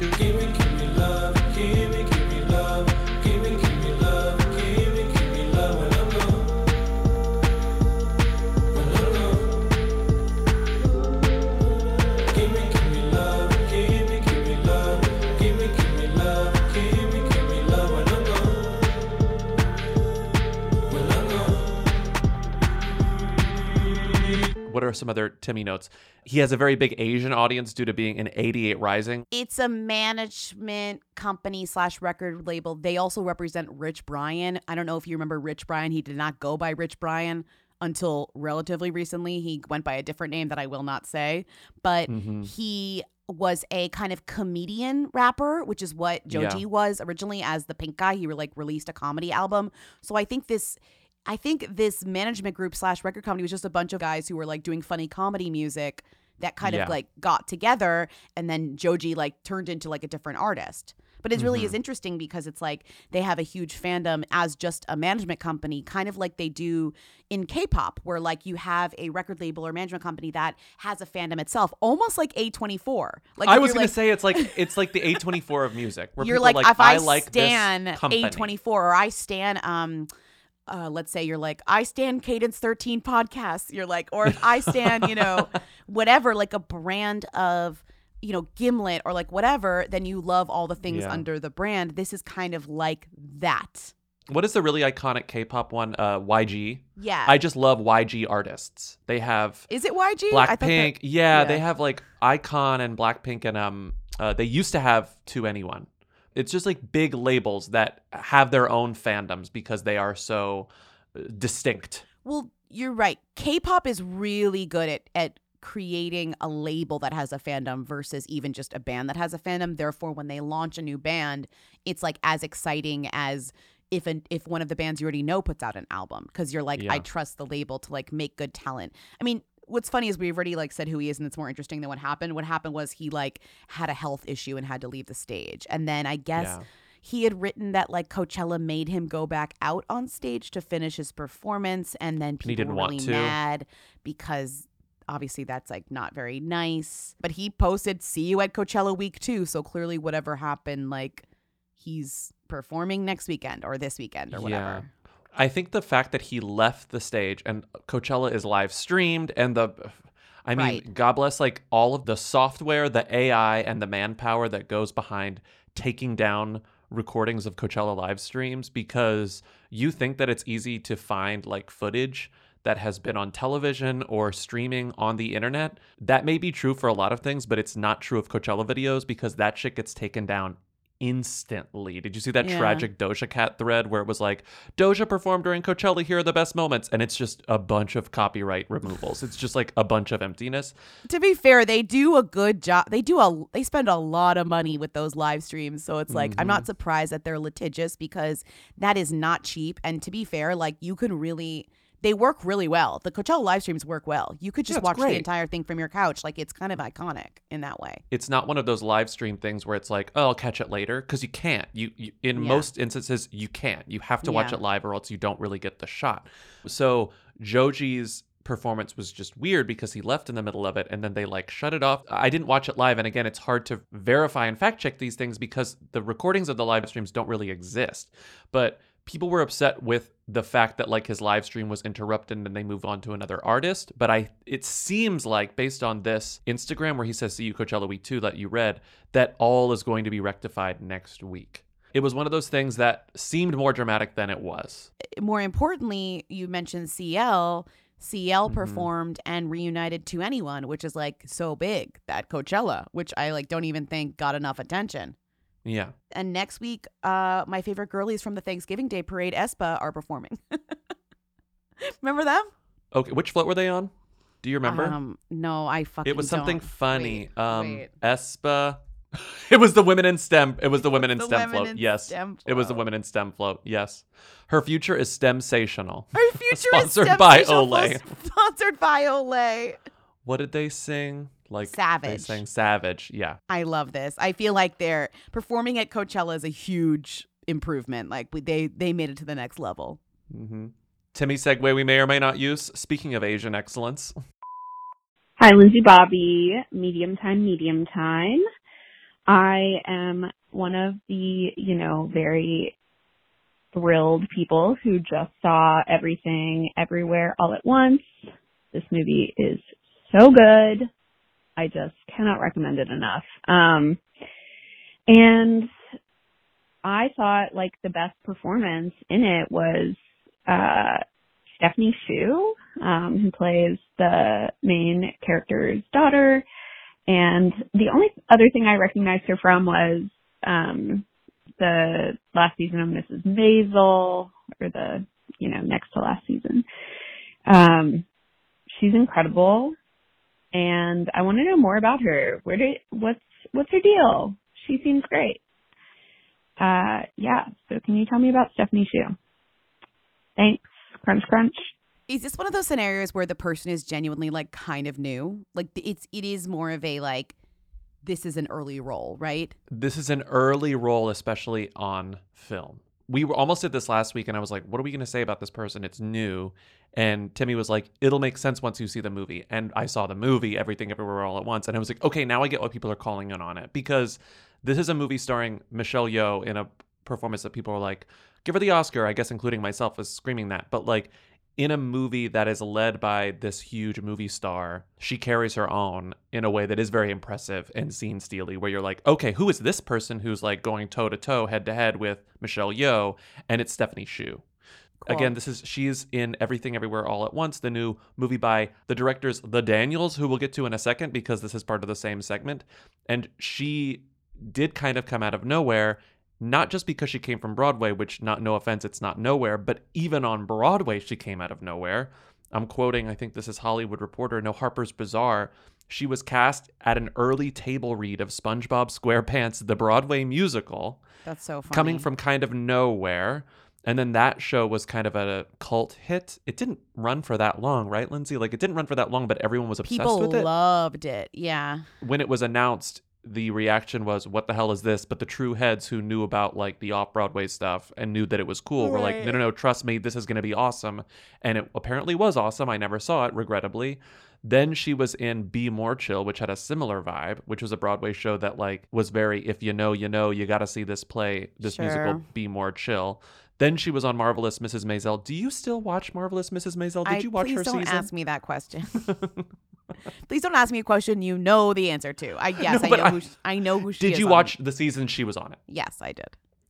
What are some other Timmy notes? He has a very big Asian audience due to being in 88 Rising. It's a management company slash record label. They also represent Rich Brian. I don't know if you remember Rich Brian. He did not go by Rich Brian until relatively recently. He went by a different name that I will not say, but Mhm. he was a kind of comedian rapper, which is what Joji Yeah. was originally as the Pink Guy. He like released a comedy album. So I think this. I think this management group slash record company was just a bunch of guys who were like doing funny comedy music that kind Yeah. of like got together and then Joji like turned into like a different artist. But it really is Mhm. interesting because it's like they have a huge fandom as just a management company, kind of like they do in K-pop, where like you have a record label or management company that has a fandom itself, almost like A24. Like I was going like- say it's like it's like the A24 of music. Where you're people like, like if I, like stan. A24 or I stan um uh, let's say you're like I stand Cadence 13 podcasts. You're like, or if I stand, you know, *laughs* whatever, like a brand of, you know, Gimlet or like whatever, then you love all the things Yeah. under the brand. This is kind of like that. What is the really iconic K-pop one? Uh, YG. Yeah. I just love YG artists. They have Is it YG? I that- Blackpink. Yeah, yeah. they have like iKON and Blackpink, and um, uh, they used to have 2NE1. It's just like big labels that have their own fandoms because they are so uh, distinct. Well, you're right. K-pop is really good at at creating a label that has a fandom versus even just a band that has a fandom. Therefore, when they launch a new band, it's like as exciting as if an if one of the bands you already know puts out an album because you're like, I trust the label to like make good talent. I mean. What's funny is we've already like said who he is, and it's more interesting than what happened. What happened was he like had a health issue and had to leave the stage, and then I guess Yeah. he had written that like Coachella made him go back out on stage to finish his performance, and then people he didn't were want really to. mad because obviously that's like not very nice. But he posted, "See you at Coachella week two. So clearly, whatever happened, like he's performing next weekend or this weekend or whatever. I think the fact that he left the stage and Coachella is live streamed and the I mean, Right. God bless like all of the software, the AI and the manpower that goes behind taking down recordings of Coachella live streams because you think that it's easy to find like footage that has been on television or streaming on the internet. That may be true for a lot of things, but it's not true of Coachella videos because that shit gets taken down instantly. Did you see that Yeah. tragic Doja Cat thread where it was like, Doja performed during Coachella, here are the best moments? And it's just a bunch of copyright removals. It's just like a bunch of emptiness. To be fair, they do a good job. They do a they spend a lot of money with those live streams. So it's like I'm Mhm. not surprised that they're litigious because that is not cheap. And to be fair, like you can really they work really well. The Coachella live streams work well. You could just it's watch the entire thing from your couch. Like it's kind of iconic in that way. It's not one of those live stream things where it's like, oh, I'll catch it later because you can't. You, you in Yeah. most instances you can't. You have to watch Yeah. it live or else you don't really get the shot. So Joji's performance was just weird because he left in the middle of it and then they like shut it off. I didn't watch it live and again it's hard to verify and fact check these things because the recordings of the live streams don't really exist. But people were upset with the fact that like his live stream was interrupted and they move on to another artist but i it seems like based on this instagram where he says see you coachella week 2 that you read that all is going to be rectified next week it was one of those things that seemed more dramatic than it was More importantly, you mentioned CL. CL Mm-hmm. performed and reunited 2NE1, which is like so big that Coachella, which I like don't even think got enough attention. Yeah And next week, uh, my favorite girlies from the Thanksgiving Day parade, aespa, are performing. *laughs* Remember them? okay which float were they on do you remember Um, no, I fucking. it was something don't. funny Wait, um wait. aespa *laughs* it was the women in stem it was the women in the stem women float in yes STEM it was the women in stem float yes her future is stemsational Our future *laughs* Sponsored is sponsored by Stemsational, Olay. Sponsored by Olay. What did they sing? Like They Savage. sang Savage. Yeah. I love this. I feel like they're performing at Coachella is a huge improvement. Like we, they they made it to the next level. hmm Timmy segue we may or may not use. Speaking of Asian excellence, Hi, Lindsay Bobby, medium time, medium time. I am one of the, you know, very thrilled people who just saw everything everywhere all at once. This movie is so good. I just cannot recommend it enough. Um, and I thought like the best performance in it was, uh, Stephanie Hsu, um, who plays the main character's daughter. And the only other thing I recognized her from was um, the last season of Mrs. Maisel, or the you know next to last season. Um, she's incredible, and I want to know more about her. Where did what's what's her deal? She seems great. Uh, yeah. So can you tell me about Stephanie Hsu? Thanks. Crunch, crunch. Is this one of those scenarios where the person is genuinely like kind of new? Like it's it is more of a like this is an early role, right? this is an early role, especially on film. We were almost did this last week, and I was like, "What are we going to say about this person? It's new." And Timmy was like, "It'll make sense once you see the movie." And I saw the movie, Everything Everywhere All at Once, and I was like, "Okay, now I get what people are calling in on it because this is a movie starring Michelle Yeoh in a performance that people are like, give her the Oscar." I guess, including myself, was screaming that, but like in a movie that is led by this huge movie star, she carries her own in a way that is very impressive and scene steely, where you're like, okay, who is this person who's like going toe to toe, head to head with Michelle Yeoh? And it's Stephanie Hsu. Cool. Again, this is she's in Everything Everywhere All at Once, the new movie by the directors The Daniels, who we'll get to in a second because this is part of the same segment. And she did kind of come out of nowhere not just because she came from Broadway, which not no offense, it's not nowhere, but even on Broadway she came out of nowhere. I'm quoting, I think this is Hollywood Reporter, no Harper's Bazaar. She was cast at an early table read of SpongeBob SquarePants the Broadway musical, That's so funny. coming from kind of nowhere. And then that show was kind of a cult hit. It didn't run for that long, right, Lindsay? Like it didn't run for that long, but everyone was obsessed people with it People loved it. Yeah. when it was announced, the reaction was, "What the hell is this?" But the true heads who knew about like the off Broadway stuff and knew that it was cool were like, "No, no, no, trust me, this is going to be awesome." And it apparently was awesome. I never saw it, regrettably. Then she was in Be More Chill, which had a similar vibe, which was a Broadway show that like was very if you know, you know, you got to see this play, this musical Sure. Be More Chill. Then she was on Marvelous Mrs. Maisel. Do you still watch Marvelous Mrs. Maisel? Did I- you watch her season? please don't ask me that question. *laughs* please don't ask me a question you know the answer to. I guess *laughs* No, I know I- who sh- I know who she Did you on- watch the season she was on it? Yes, I did.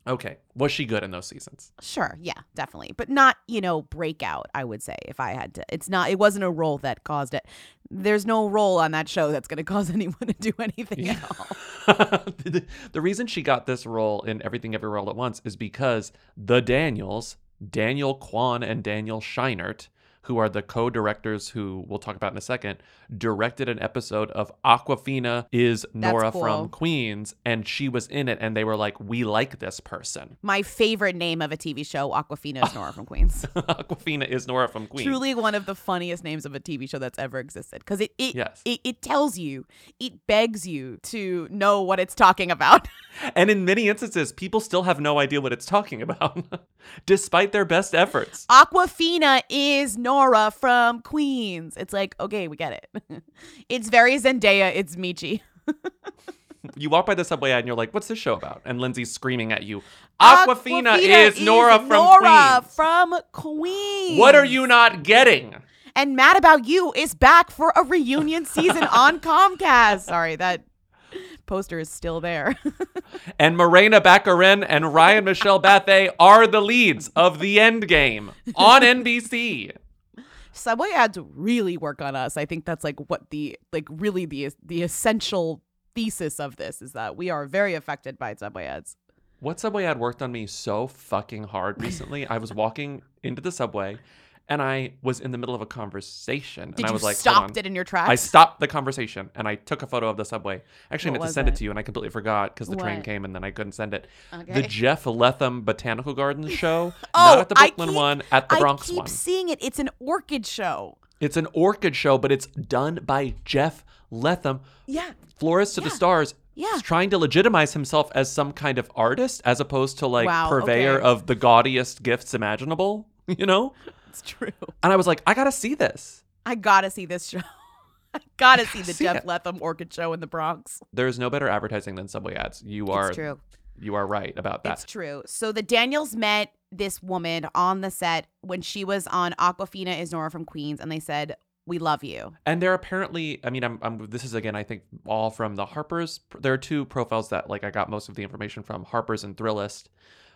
Okay. Was she good in those seasons? Sure, yeah, definitely. But not, you know, breakout, I would say, if I had to. It's not it wasn't a role that caused it. There's no role on that show that's gonna cause *laughs* anyone to do anything at all. *laughs* the, the reason she got this role in Everything Everywhere All at Once is because the Daniels, Daniel Kwan and Daniel Scheinert, who are the co-directors who we'll talk about in a second, directed an episode of Awkwafina is Nora cool. from Queens, and she was in it, and they were like, "We like this person." My favorite name of a TV show, Awkwafina is Nora from Queens. *laughs* Awkwafina is Nora from Queens. Truly one of the funniest names of a TV show that's ever existed because it it, Yes. it it tells you, it begs you to know what it's talking about. *laughs* And in many instances, people still have no idea what it's talking about, *laughs* despite their best efforts. Awkwafina is Nora from Queens. It's like, okay, we get it. *laughs* it's very Zendaya, it's Michi. *laughs* You walk by the subway and you're like, "What's this show about?" And Lindsay's screaming at you, "Awkwafina, is, Nora from Nora Queens." from Queens. What are you not getting? And Mad About You is back for a reunion *laughs* season on Comcast. Sorry, that poster is still there. And Morena Baccarin and Ryan Michelle Bathe are the leads of The End Game on NBC. Subway ads really work on us. I think that's like what the like really the the essential thesis of this is that we are very affected by Subway ads. What subway ad worked on me so fucking hard recently? I was walking into the subway and I was in the middle of a conversation. Did and I was like, stopped it in your tracks? I stopped the conversation and I took a photo of the subway. Actually, What I meant to send it it? to you and I completely forgot because the train came and then I couldn't send it. The Jeff Leatham Botanical Gardens *laughs* show, Oh, not at the Brooklyn keep- one, at the Bronx I keep one. seeing it. It's an orchid show. It's an orchid show, but it's done by Jeff Leatham, Yeah. florist to the stars. Yeah. He's trying to legitimize himself as some kind of artist as opposed to like Wow, purveyor okay. of the gaudiest gifts imaginable, *laughs* you know? It's true. And I was like, I gotta see this. I gotta see this show. *laughs* I gotta see the see Jeff it. Leatham orchid show in the Bronx. There's no better advertising than Subway ads. You are true. You are right about that. It's true. So the Daniels met this woman on the set when she was on Awkwafina is Nora from Queens, and they said, "We love you." And they're apparently, I mean, I'm, I'm, this is again, I think, all from the Harper's. There are two profiles that, like, I got most of the information from Harper's and Thrillist.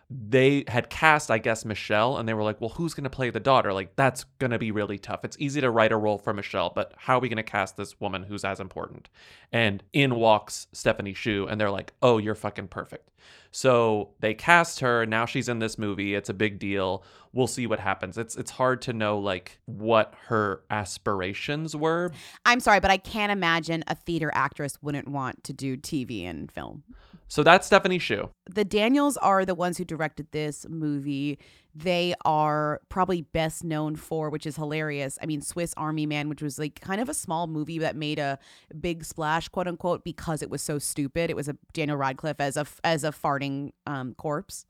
They had cast, I guess, Michelle, and they were like, well, who's going to play the daughter? Like, that's going to be really tough. It's easy to write a role for Michelle, but how are we going to cast this woman who's as important? And in walks Stephanie Hsu, and they're like, oh, you're fucking perfect. So they cast her. Now she's in this movie. It's a big deal. We'll see what happens. It's it's hard to know like what her aspirations were. I'm sorry, but I can't imagine a theater actress wouldn't want to do TV and film. So that's Stephanie Hsu. The Daniels are the ones who directed this movie. They are probably best known for, which is hilarious. I mean, Swiss Army Man, which was like kind of a small movie that made a big splash, quote unquote, because it was so stupid. It was a Daniel Radcliffe as a as a farting um, corpse.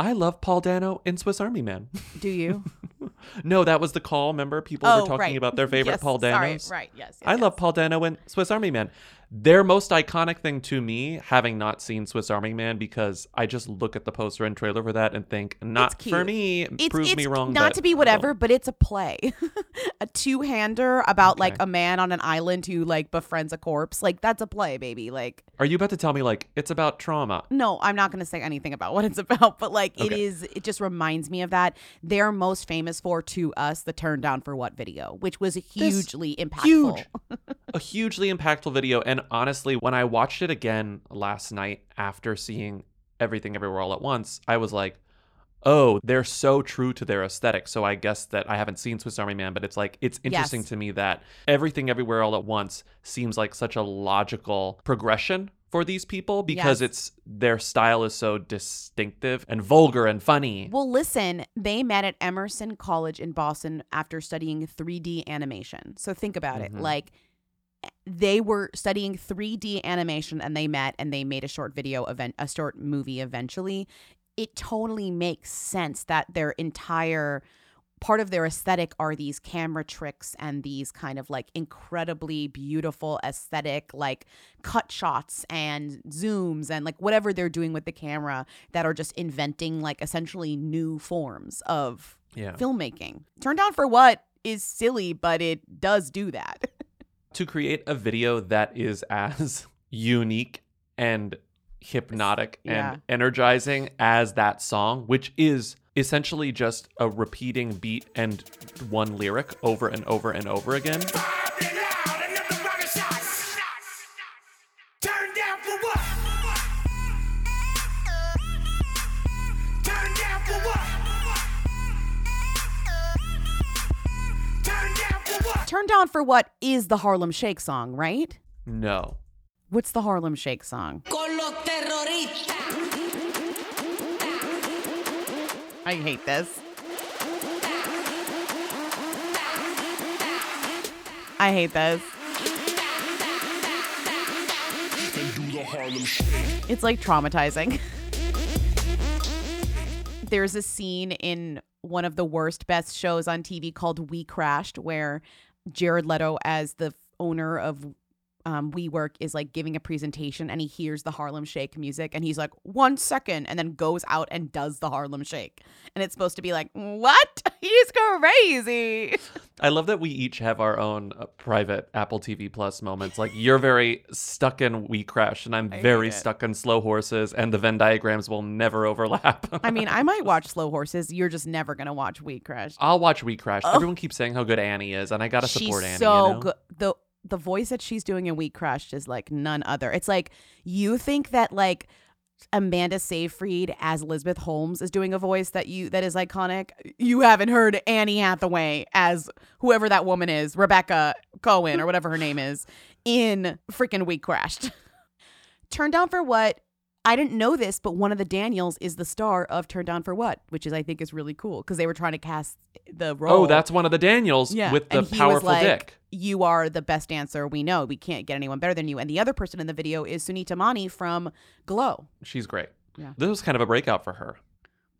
I love Paul Dano in Swiss Army Man. *laughs* Do you? *laughs* no, that was the call. Remember, people Oh, were talking right. about their *laughs* favorite Yes, Paul sorry. Right, yes, yes, I love Paul Dano in Swiss Army Man. Their most iconic thing to me, having not seen Swiss Army Man, because I just look at the poster and trailer for that and think, not for me. It's, Prove it's me wrong. Not to be whatever, but it's a play, *laughs* a two-hander about like a man on an island who like befriends a corpse. Like that's a play, baby. Like Are you about to tell me like it's about trauma? no, I'm not going to say anything about what it's *laughs* about, but like it Okay. is. It just reminds me of that. They're most famous for to us the "Turn Down for What" video, which was hugely impactful. huge. *laughs* a hugely impactful video. And honestly, when I watched it again last night after seeing Everything Everywhere All at Once, I was like, oh, they're so true to their aesthetic. So I guess that I haven't seen Swiss Army Man, but it's like, it's interesting Yes. to me that Everything Everywhere All at Once seems like such a logical progression for these people because Yes. it's their style is so distinctive and vulgar and funny. Well, listen, they met at Emerson College in Boston after studying 3D animation. So think about it. Mhm. Like they were studying 3D animation and they met and they made a short video event a short movie eventually. It totally makes sense that their entire part of their aesthetic are these camera tricks and these kind of like incredibly beautiful aesthetic like cut shots and zooms and like whatever they're doing with the camera that are just inventing like essentially new forms of Yeah. filmmaking. Turned down for what is silly, but it does do that. *laughs* to create a video that is as *laughs* unique and hypnotic Yeah. and energizing as that song, which is essentially just a repeating beat and one lyric over and over and over again. Down for what is the Harlem Shake song, right? No. What's the Harlem Shake song? I hate this. I hate this. It's like traumatizing. *laughs* There's a scene in one of the worst best shows on TV called We Crashed where Jared Leto as the owner of um, WeWork is like giving a presentation and he hears the Harlem Shake music and he's like, one second, and then goes out and does the Harlem Shake. And it's supposed to be like, what? *laughs* He's crazy. *laughs* I love that we each have our own uh, private Apple TV Plus moments. Like you're very stuck in We Crash, and I'm I very stuck in Slow Horses, and the Venn diagrams will never overlap. *laughs* I mean, I might watch *laughs* Slow Horses. You're just never going to watch We Crash. I'll watch We Crash. Ugh. Everyone keeps saying how good Annie is, and I gotta she's support Annie. so you know? good. The the voice that she's doing in We Crashed is like none other. It's like you think that like Amanda Seyfried as Elizabeth Holmes is doing a voice that you that is iconic. You haven't heard Annie Hathaway as whoever that woman is, Rebecca Cohen or whatever her name is, in freaking We Crashed. *laughs* Turn Down for What? I didn't know this, but one of the Daniels is the star of Turn Down for What, which is I think is really cool because they were trying to cast the oh, role. Oh, that's one of the Daniels Yeah, with the and he was powerful like, dick. You are the best dancer we know. We can't get anyone better than you. And the other person in the video is Sunita Mani from Glow. She's great. Yeah. This was kind of a breakout for her.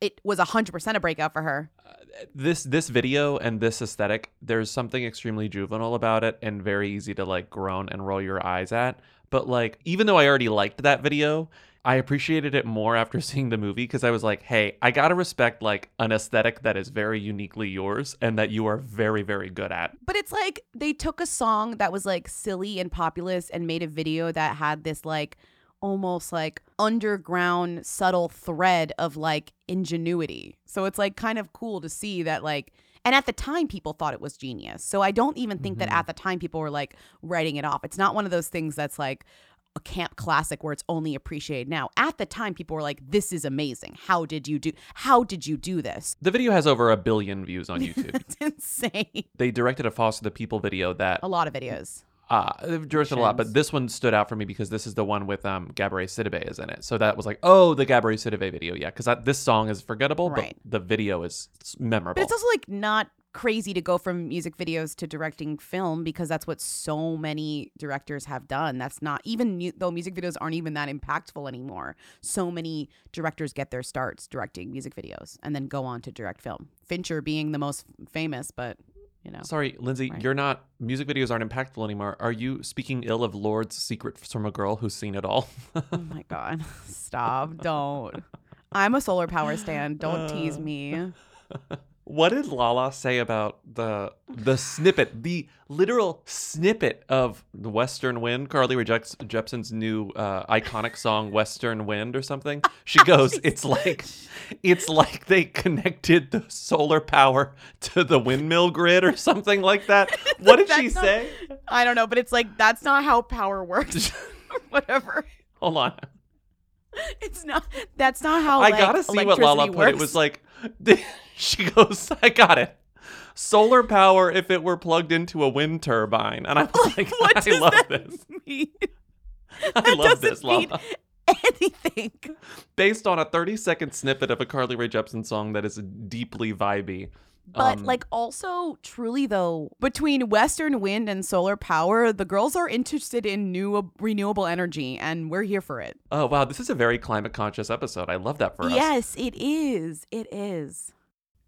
It was 100% a breakout for her. Uh, this this video and this aesthetic, there's something extremely juvenile about it and very easy to like groan and roll your eyes at. But like, even though I already liked that video, I appreciated it more after *laughs* seeing the movie because I was like, hey, I gotta respect like an aesthetic that is very uniquely yours and that you are very, very good at. But it's like they took a song that was like silly and populous and made a video that had this like almost like underground subtle thread of like ingenuity. So it's like kind of cool to see that like and at the time people thought it was genius. So I don't even think that Mhm. at the time people were like writing it off. It's not one of those things that's like a camp classic where it's only appreciated now. At the time people were like this is amazing. How did you do how did you do this? The video has over a billion views on *laughs* YouTube. it's insane. they directed a Foster the People video that A lot of videos. Uh, they've directed a lot, but this one stood out for me because this is the one with um Gabourey Sidibe is in it. So that was like, oh, the Gabourey Sidibe video, yeah, because this song is forgettable, Right. but the video is memorable. But it's also like not crazy to go from music videos to directing film because that's what so many directors have done. That's not even mu- though music videos aren't even that impactful anymore. So many directors get their starts directing music videos and then go on to direct film. Fincher being the most famous, but you know. Sorry, Lindsay, Right. you're not. Music videos aren't impactful anymore. Are you speaking ill of Lorde's Secret from a girl who's seen it all? Oh my god. *laughs* Stop. Don't. I'm a solar power stand. Don't tease me. *laughs* What did Lala say about the the snippet, the literal snippet of the Western Wind, Carly Rae Jeps- Jepsen's new uh, iconic song "Western Wind" or something? She goes, *laughs* "It's like, it's like they connected the solar power to the windmill grid or something like that." *laughs* What did she not- say? I don't know, but it's like that's not how power works. *laughs* Whatever. Hold on, It's not. That's not how. I like, gotta see what Lala put. It was like, *laughs* she goes, "I got it." Solar power if it were plugged into a wind turbine, and I was *laughs* oh, like, What "I love this." mean? *laughs* I That love this, mean Lala. Anything. Based on a 30 second snippet of a Carly Rae Jepsen song that is deeply vibey. But Um, like also truly though, between Western wind and solar power, the girls are interested in new renewable energy and we're here for it. oh wow, this is a very climate conscious episode. I love that for us. Yes, it is. It is.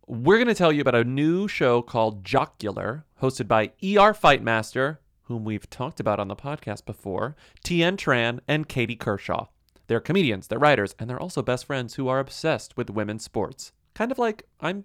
We're going to tell you about a new show called Jocular, hosted by ER Fightmaster, whom we've talked about on the podcast before, Tien Tran, and Katie Kershaw. They're comedians, they're writers, and they're also best friends who are obsessed with women's sports. Kind of like I'm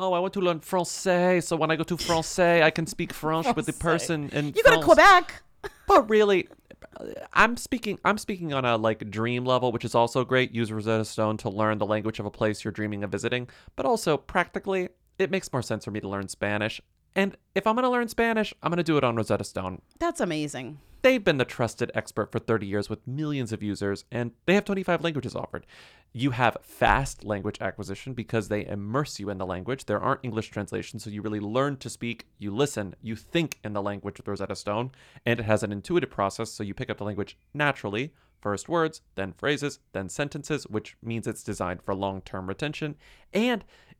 Oh, I want to learn Francais, so when I go to Francais, I can speak *laughs* French with the person in You go to Quebec. But really, I'm speaking. I'm speaking on a like dream level, which is also great. Use Rosetta Stone to learn the language of a place you're dreaming of visiting. But also practically, it makes more sense for me to learn Spanish. And if I'm going to learn Spanish, I'm going to do it on Rosetta Stone. That's amazing. They've been the trusted expert for 30 years with millions of users, and they have 25 languages offered. You have fast language acquisition because they immerse you in the language. There aren't English translations, so you really learn to speak, you listen, you think in the language with Rosetta Stone, and it has an intuitive process, so you pick up the language naturally. First words, then phrases, then sentences, which means it's designed for long term retention. And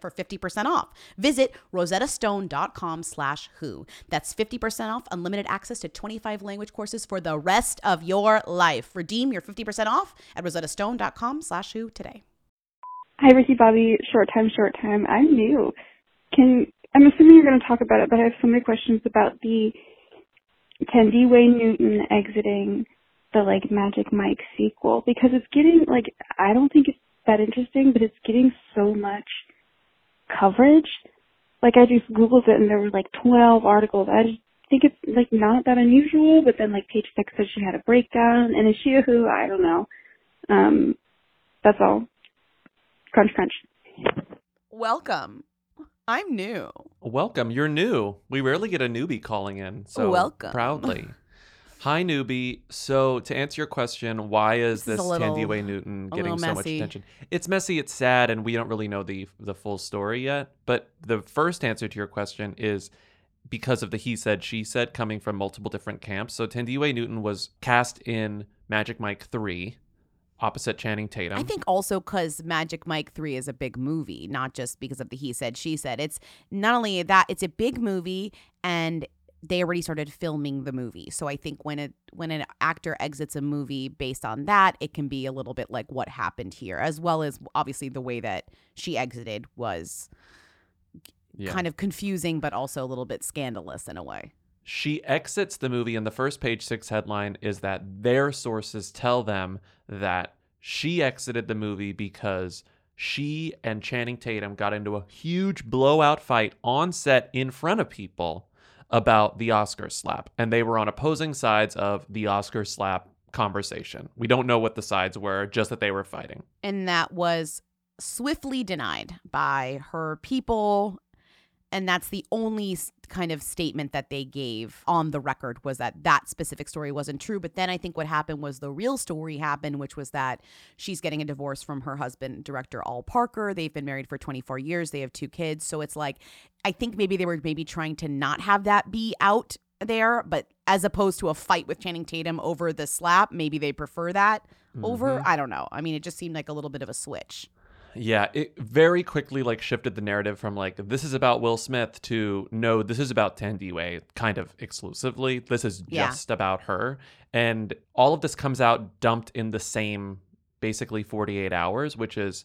for 50% off. Visit rosettastone.com slash who. That's 50% off unlimited access to 25 language courses for the rest of your life. Redeem your 50% off at rosettastone.com slash who today. Hi, Ricky Bobby. Short time, short time. I'm new. Can I'm assuming you're going to talk about it, but I have so many questions about the Thandiwe Newton exiting the like Magic Mike sequel because it's getting like I don't think it's that interesting, but it's getting so much coverage. Like I just googled it and there were like 12 articles. I just think it's like not that unusual, but then like Page Six said she had a breakdown, and is she a who? I don't know. Um, that's all. Crunch, crunch. Welcome. I'm new. Welcome. You're new. We rarely get a newbie calling in. So Welcome. proudly. Hi, newbie. So to answer your question, why is This this, is little- Thandiwe Newton getting so much attention? It's messy. It's sad, and we don't really know the the full story yet. But the first answer to your question is because of the he said she said coming from multiple different camps. So Thandiwe Newton was cast in Magic Mike three, opposite Channing Tatum. I think also because Magic Mike 3 is a big movie, not just because of the he said, she said. It's not only that, it's a big movie and they already started filming the movie. So I think when it when an actor exits a movie based on that, it can be a little bit like what happened here, as well as obviously the way that she exited was Yeah. kind of confusing, but also a little bit scandalous in a way. She exits the movie, and the first page six headline is that their sources tell them that she exited the movie because she and Channing Tatum got into a huge blowout fight on set in front of people about the Oscar slap. And they were on opposing sides of the Oscar slap conversation. We don't know what the sides were, just that they were fighting. and that was swiftly denied by her people and that's the only kind of statement that they gave on the record was that that specific story wasn't true. But then i think what happened was the real story happened which was that she's getting a divorce from her husband director Ol Parker. They've been married for 24 years. They have two kids. So it's like i think maybe they were maybe trying to not have that be out there. But as opposed to a fight with channing tatum over the slap maybe they prefer that over. Mhm. i don't know. I mean it just seemed like a little bit of a switch Yeah, it very quickly like shifted the narrative from like this is about Will Smith to no, this is about Thandiwe, kind of exclusively. This is Yeah. just about her. And all of this comes out dumped in the same basically 48 hours, which is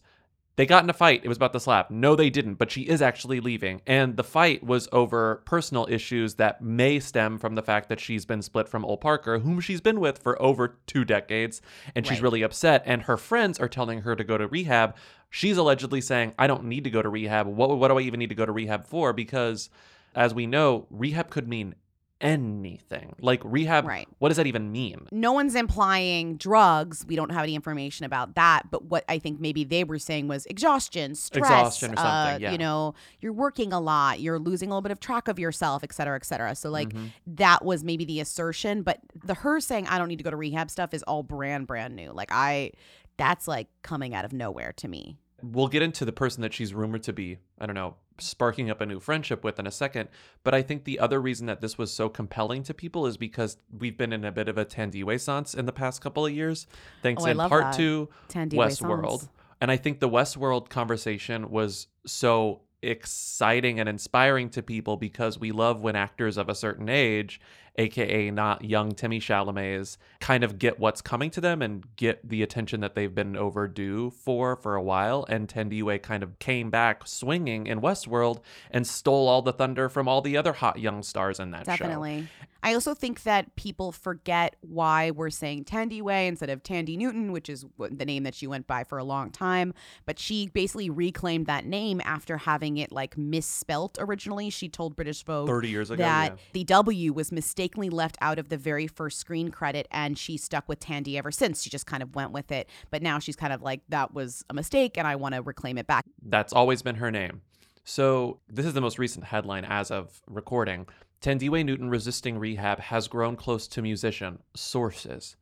they got in a fight. It was about the slap. No, they didn't, but she is actually leaving. And the fight was over personal issues that may stem from the fact that she's been split from Ol Parker, whom she's been with for over two decades. And she's Right. really upset. And her friends are telling her to go to rehab. She's allegedly saying, I don't need to go to rehab. What, what do I even need to go to rehab for? Because as we know, rehab could mean anything. Like rehab, Right. what does that even mean? no one's implying drugs. We don't have any information about that. But what I think maybe they were saying was exhaustion, stress, Exhaustion or something, uh, yeah. You know, you're working a lot, you're losing a little bit of track of yourself, et cetera, et cetera. So like Mhm. that was maybe the assertion. But the her saying I don't need to go to rehab stuff is all brand brand new. Like I, that's like coming out of nowhere to me. We'll get into the person that she's rumored to be, I don't know, sparking up a new friendship with in a second. But I think the other reason that this was so compelling to people is because we've been in a bit of a Thandiwe sans in the past couple of years, thanks Oh, in part that. to Thandiwe Westworld. And I think the Westworld conversation was so exciting and inspiring to people because we love when actors of a certain age, aka not young Timmy Chalamet's, kind of get what's coming to them and get the attention that they've been overdue for for a while. And Thandiwe kind of came back swinging in Westworld and stole all the thunder from all the other hot young stars in that show. Definitely. I also think that people forget why we're saying Thandiwe instead of Thandie Newton, which is the name that she went by for a long time. But she basically reclaimed that name after having it like misspelt originally. She told British Vogue 30 years ago, that yeah. the W was mistakenly left out of the very first screen credit, and she stuck with Thandie ever since. She just kind of went with it. But now she's kind of like, that was a mistake, and I want to reclaim it back. That's always been her name. So, this is the most recent headline as of recording. Thandiwe Newton resisting rehab has grown close to musician sources.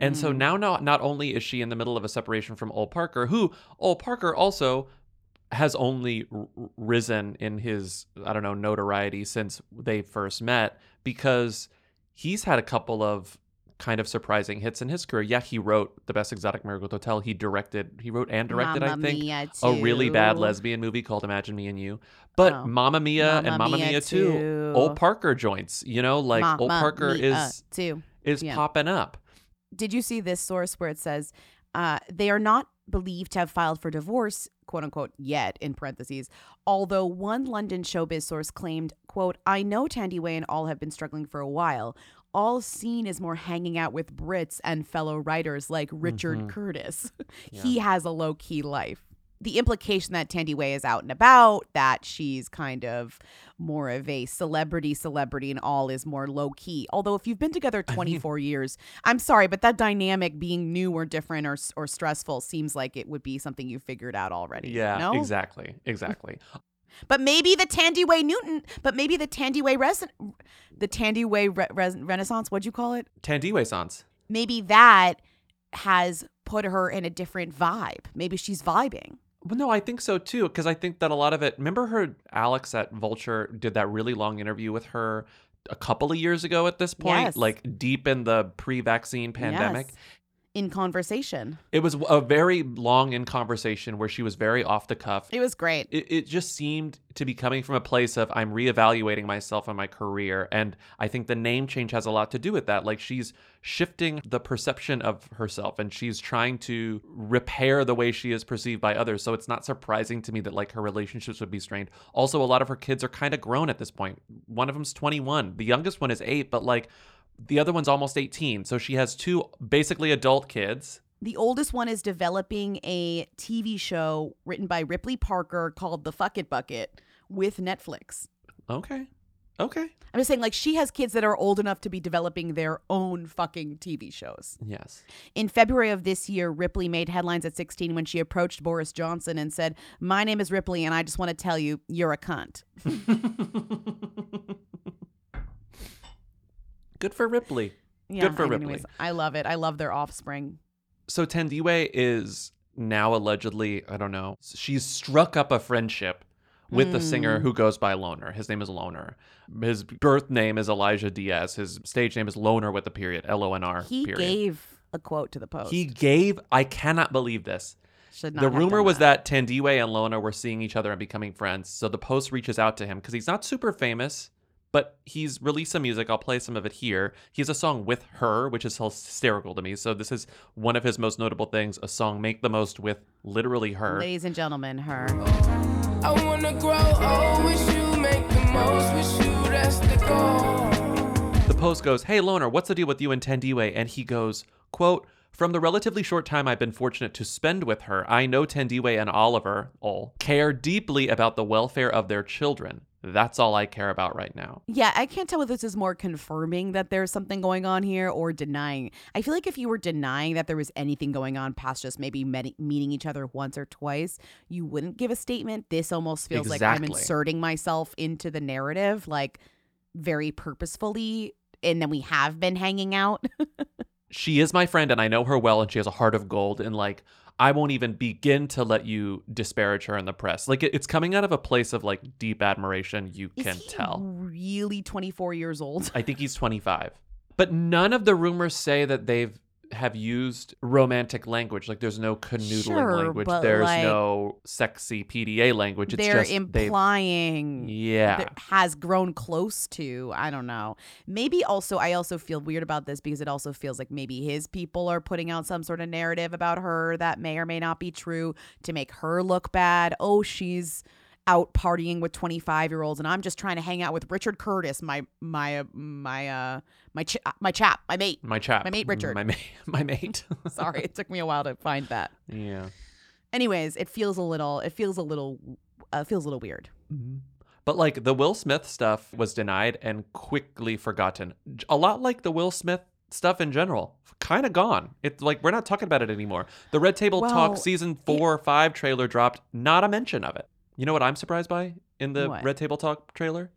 And so Mm. now not, not only is she in the middle of a separation from Ol Parker, who Ol Parker also has only r- risen in his I don't know notoriety since they first met because he's had a couple of kind of surprising hits in his career. Yeah, he wrote The Best Exotic Marigold Hotel. He directed, he wrote and directed, I think, Mia a really bad lesbian movie called Imagine Me and You. But Oh. Mamma Mia and Mamma Mamma Mia Mia, too. too. Ol Parker joints, you know, like Ol Parker Mia is too. is Yeah. popping up. did you see this source where it says uh, they are not believed to have filed for divorce quote unquote yet in parentheses although one london showbiz source claimed quote i know Thandiwe and Ol have been struggling for a while Ol seen is more hanging out with brits and fellow writers like richard Mhm. curtis *laughs* Yeah. he has a low-key life the implication that Thandiwe is out and about, that she's kind of more of a celebrity celebrity and Ol is more low key. Although if you've been together 24 years, I'm sorry, but that dynamic being new or different or or stressful seems like it would be something you figured out already. Yeah, no? exactly. Exactly. *laughs* But maybe the Thandiwe Newton, but maybe the Thandiwe res- the Thandiwe re- res- Renaissance, what'd you call it? Thandiwe sans. Maybe that has put her in a different vibe. Maybe she's vibing. Well, no, I think so too, because I think that a lot of it. Remember her, Alex at Vulture did that really long interview with her a couple of years ago at this point, Yes. like deep in the pre vaccine pandemic. Yes. In conversation. It was a very long in conversation where she was very off the cuff. It was great. It, it just seemed to be coming from a place of I'm reevaluating myself and my career. And I think the name change has a lot to do with that. Like she's shifting the perception of herself and she's trying to repair the way she is perceived by others. So it's not surprising to me that like her relationships would be strained. Also, a lot of her kids are kind of grown at this point. One of them's 21, the youngest one is eight, but like the other one's almost 18. So she has two basically adult kids. The oldest one is developing a TV show written by Ripley Parker called The Fuck It Bucket with Netflix. Okay. Okay. I'm just saying, like, she has kids that are old enough to be developing their own fucking TV shows. Yes. In February of this year, Ripley made headlines at 16 when she approached Boris Johnson and said, My name is Ripley, and I just want to tell you, you're a cunt. *laughs* Good for Ripley. Yeah, Good for Ripley. anyways, I love it. I love their offspring. So Thandiwe is now allegedly, I don't know, she's struck up a friendship with the singer Mm. who goes by Lonr. His name is Lonr. His birth name is Elijah Diaz. His stage name is Lonr with a period, L O N R. He period. gave a quote to the post. He gave, I cannot believe this. Should not The rumor was that Thandiwe and Lonr were seeing each other and becoming friends. So the post reaches out to him because he's not super famous, But he's released some music. I'll play some of it here. He has a song with her, which is hysterical to me. So this is one of his most notable things: a song "Make the Most" with literally her. Ladies and gentlemen, her. I wanna grow old with you, make the most with you, that's the goal. The post goes, Hey Lonr, what's the deal with you and Thandiwe? And he goes, quote, From the relatively short time I've been fortunate to spend with her, I know Thandiwe and Oliver, Ol, care deeply about the welfare of their children. That's all I care about right now. Yeah, I can't tell if this is more confirming that there's something going on here or denying. I feel like if you were denying that there was anything going on past just maybe met- meeting each other once or twice, you wouldn't give a statement. This almost feels like I'm inserting myself into the narrative, like very purposefully. And then we have been hanging out. *laughs* She is my friend and I know her well and she has a heart of gold and like I won't even begin to let you disparage her in the press. Like it, it's coming out of a place of like deep admiration, you Is can tell. really 24 years old? I think he's 25. But none of the rumors say that they've have used romantic language. Like there's no canoodling Sure, language. There's like, no sexy PDA language. It's They're just implying Yeah. has grown close to. I don't know. Maybe also I also feel weird about this because it also feels like maybe his people are putting out some sort of narrative about her that may or may not be true to make her look bad. Oh, she's out partying with 25 year olds and I'm just trying to hang out with Richard Curtis, my my uh, my uh my ch- my chap, my mate. my chap, My mate Richard. my, ma- *laughs* my mate. *laughs* Sorry, it took me a while to find that. yeah. Anyways, it feels a little it feels a little uh, feels a little weird. But like the Will Smith stuff was denied and quickly forgotten. A lot like the Will Smith stuff in general. Kind of gone. It's like we're not talking about it anymore. The Red Table Well, Talk season 4 or 5 trailer dropped, not a mention of it. You know what I'm surprised by in the What? Red Table Talk trailer?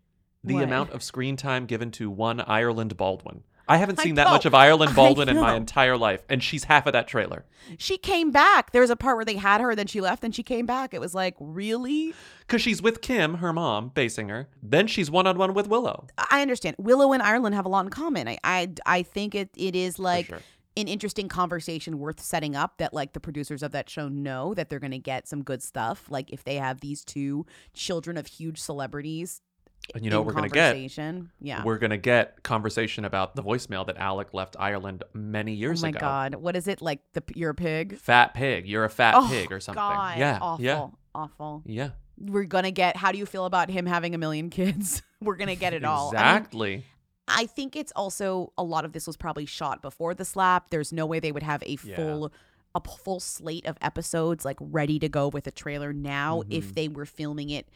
The What? amount of screen time given to one Ireland Baldwin. I haven't I seen that know. much of *laughs* Ireland Baldwin in my know. entire life, and she's half of that trailer. She came back. There was a part where they had her, then she left, then she came back. It was like, really? Because she's with Kim, her mom, basing her. Then she's one on one with Willow. I understand. Willow and Ireland have a lot in common. I I, I think it, it is like sure. An interesting conversation worth setting up that like the producers of that show know that they're going to get some good stuff. Like if they have these two children of huge celebrities And you know what we're going to get? conversation. Yeah. We're going to get conversation about the voicemail that Alec left Ireland many oh years ago oh my ago. god. What is it? Like the you're a pig? Fat pig. You're a fat oh, pig or something. God. Yeah. Awful. Yeah. Awful. Yeah. We're gonna get how do you feel about him having a million kids? *laughs* We're gonna get it all. I mean, Exactly. I think it's also a lot of this was probably shot before the slap. There's no way they would have a Yeah. full a full slate of episodes like ready to go with a trailer now Mm-hmm. if they were filming it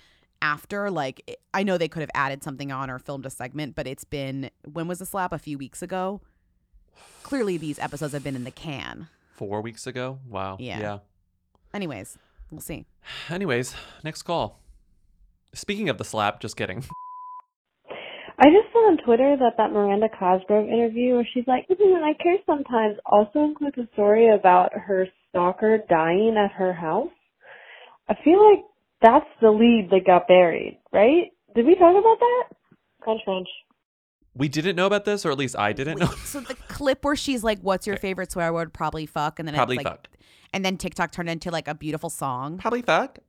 after like I know they could have added something on or filmed a segment, but it's been when was the slap a few weeks ago? Clearly these episodes have been in the can. Four weeks ago. Wow. Yeah. yeah. Anyways, we'll see. Anyways, next call. Speaking of the slap, just kidding. *laughs* I just saw on Twitter that that Miranda Cosgrove interview where she's like, mm, I care sometimes also includes a story about her stalker dying at her house. I feel like that's the lead that got buried, right? Did we talk about that? Crunch, crunch. We didn't know about this, or at least I didn't know. So the clip where she's like, "What's your favorite swear word?" Probably fuck, and then Probably like, fuck. and then TikTok turned into like a beautiful song. Probably fuck.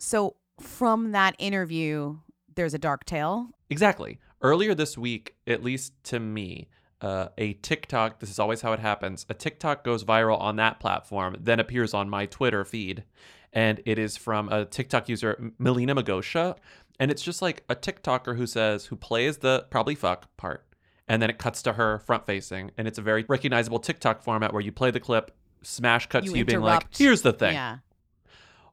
So from that interview, there's a dark tale. Exactly. Earlier this week, at least to me, uh, a TikTok, this is always how it happens, a TikTok goes viral on that platform, then appears on my Twitter feed. And it is from a TikTok user, Melina Magosha. And it's just like a TikToker who says, who plays the probably fuck part. And then it cuts to her front facing. And it's a very recognizable TikTok format where you play the clip, smash cuts You to you being like, here's the thing. Yeah.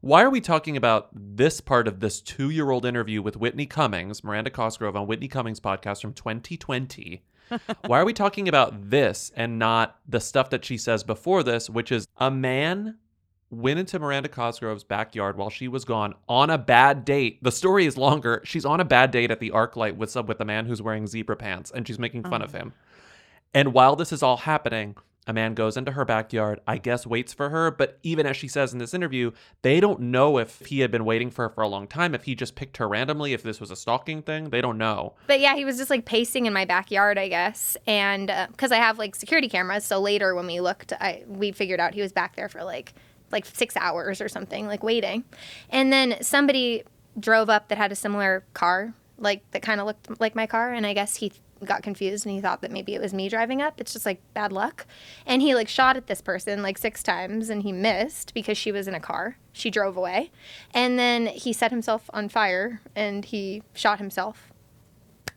Why are we talking about this part of this two year old interview with Whitney Cummings, Miranda Cosgrove on Whitney Cummings' podcast from 2020? *laughs* Why are we talking about this and not the stuff that she says before this, which is a man went into Miranda Cosgrove's backyard while she was gone on a bad date. The story is longer. She's on a bad date at the ArcLight with some with a man who's wearing zebra pants and she's making fun of Oh. him. And while this is all happening, a man goes into her backyard, I guess waits for her, but even as she says in this interview, they don't know if he had been waiting for her for a long time, if he just picked her randomly, if this was a stalking thing. They don't know. But yeah, he was just like pacing in my backyard, I guess, and uh, because I have like security cameras, so later when we looked, I we figured out he was back there for like like six hours or something, like waiting, and then somebody drove up that had a similar car like that kind of looked like my car, and I guess he got confused and he thought that maybe it was me driving up. It's just like bad luck. And he like shot at this person like six times and he missed because she was in a car. She drove away. And then he set himself on fire and he shot himself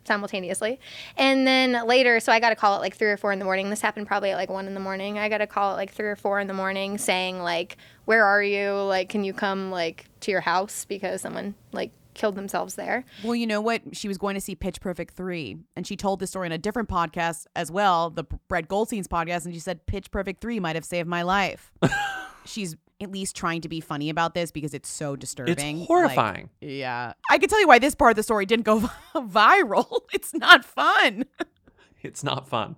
simultaneously. And then later, so I got a call at like three or four in the morning. This happened probably at like one in the morning. I got a call at like three or four in the morning saying like, "Where are you? Like, can you come like to your house because someone like killed themselves there." Well, you know what? She was going to see Pitch Perfect 3, and she told this story in a different podcast as well, the Brett Goldstein's podcast, and she said Pitch Perfect 3 might have saved my life. *laughs* She's at least trying to be funny about this because it's so disturbing. Like, horrifying. yeah. I can tell you why this part of the story didn't go *laughs* viral. *laughs* It's not fun. It's not fun.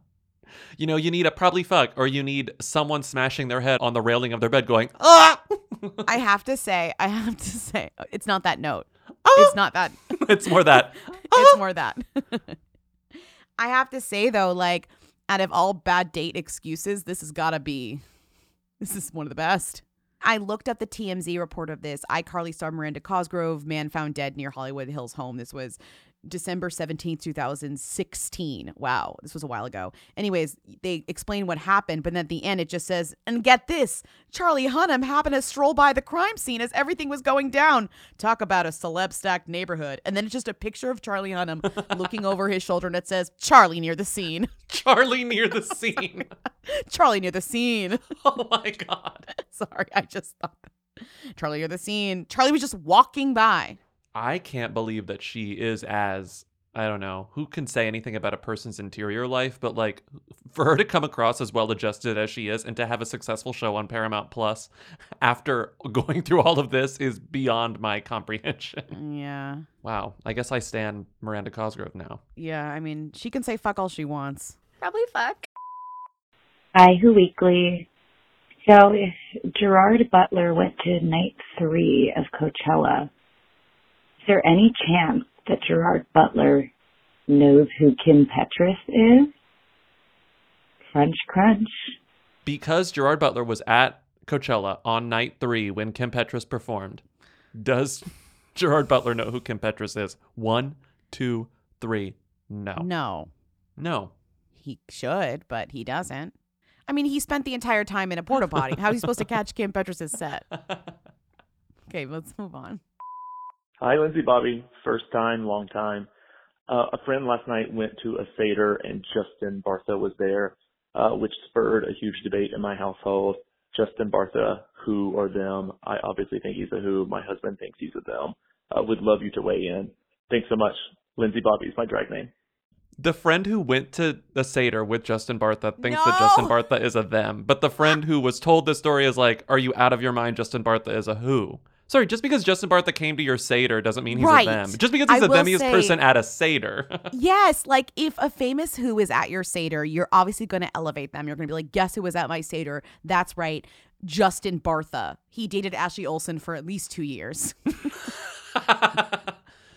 You know, you need a probably fuck, or you need someone smashing their head on the railing of their bed going, ah! I have to say, I have to say, it's not that note. Ah! It's not that. *laughs* it's more that. *laughs* it's more that. *laughs* I have to say though, like out of all bad date excuses, this has got to be. This is one of the best. I looked up the TMZ report of this. iCarly star Miranda Cosgrove, man found dead near Hollywood Hills home. This was December 17th, 2016. Wow, this was a while ago. Anyways, they explain what happened, but then at the end it just says, and get this Charlie Hunnam happened to stroll by the crime scene as everything was going down. Talk about a celeb stacked neighborhood. And then it's just a picture of Charlie Hunnam *laughs* looking over his shoulder and it says, Charlie near the scene. *laughs* Charlie near the scene. *laughs* Charlie near the scene. oh my God. Sorry, I just thought that. Charlie near the scene. Charlie was just walking by. I can't believe that she is as I don't know who can say anything about a person's interior life, but like for her to come across as well adjusted as she is and to have a successful show on Paramount Plus *laughs* after going through all of this is beyond my comprehension. Mm, yeah. Wow. I guess I stand Miranda Cosgrove now. Yeah, I mean, she can say fuck all she wants. Probably fuck. Hi, Who Weekly. So if Gerard Butler went to night three of Coachella, is there any chance that Gerard Butler knows who Kim Petras is? Crunch, crunch. Because Gerard Butler was at Coachella on night three when Kim Petras performed, does Gerard Butler know who Kim Petras is? One, two, three. No. No. No. He should, but he doesn't. I mean, he spent the entire time in a porta potty. How are you supposed to catch Kim Petras' set? *laughs* Okay, let's move on. Hi, Lindsay Bobby. First time, long time. Uh, a friend last night went to a Seder and Justin Bartha was there, uh, which spurred a huge debate in my household. Justin Bartha, who or them? I obviously think he's a who. My husband thinks he's a them. Uh, would love you to weigh in. Thanks so much. Lindsay Bobby is my drag name. The friend who went to the Seder with Justin Bartha thinks No! that Justin Bartha is a them, but the friend who was told this story is like, "Are you out of your mind? Justin Bartha is a who." Sorry, just because Justin Bartha came to your Seder doesn't mean he's Right. a them. Just because he's a will them, he's a say- person at a Seder. *laughs* Yes, like if a famous who is at your Seder, you're obviously going to elevate them. You're going to be like, guess who was at my Seder? That's right, Justin Bartha. He dated Ashley Olsen for at least two years. *laughs*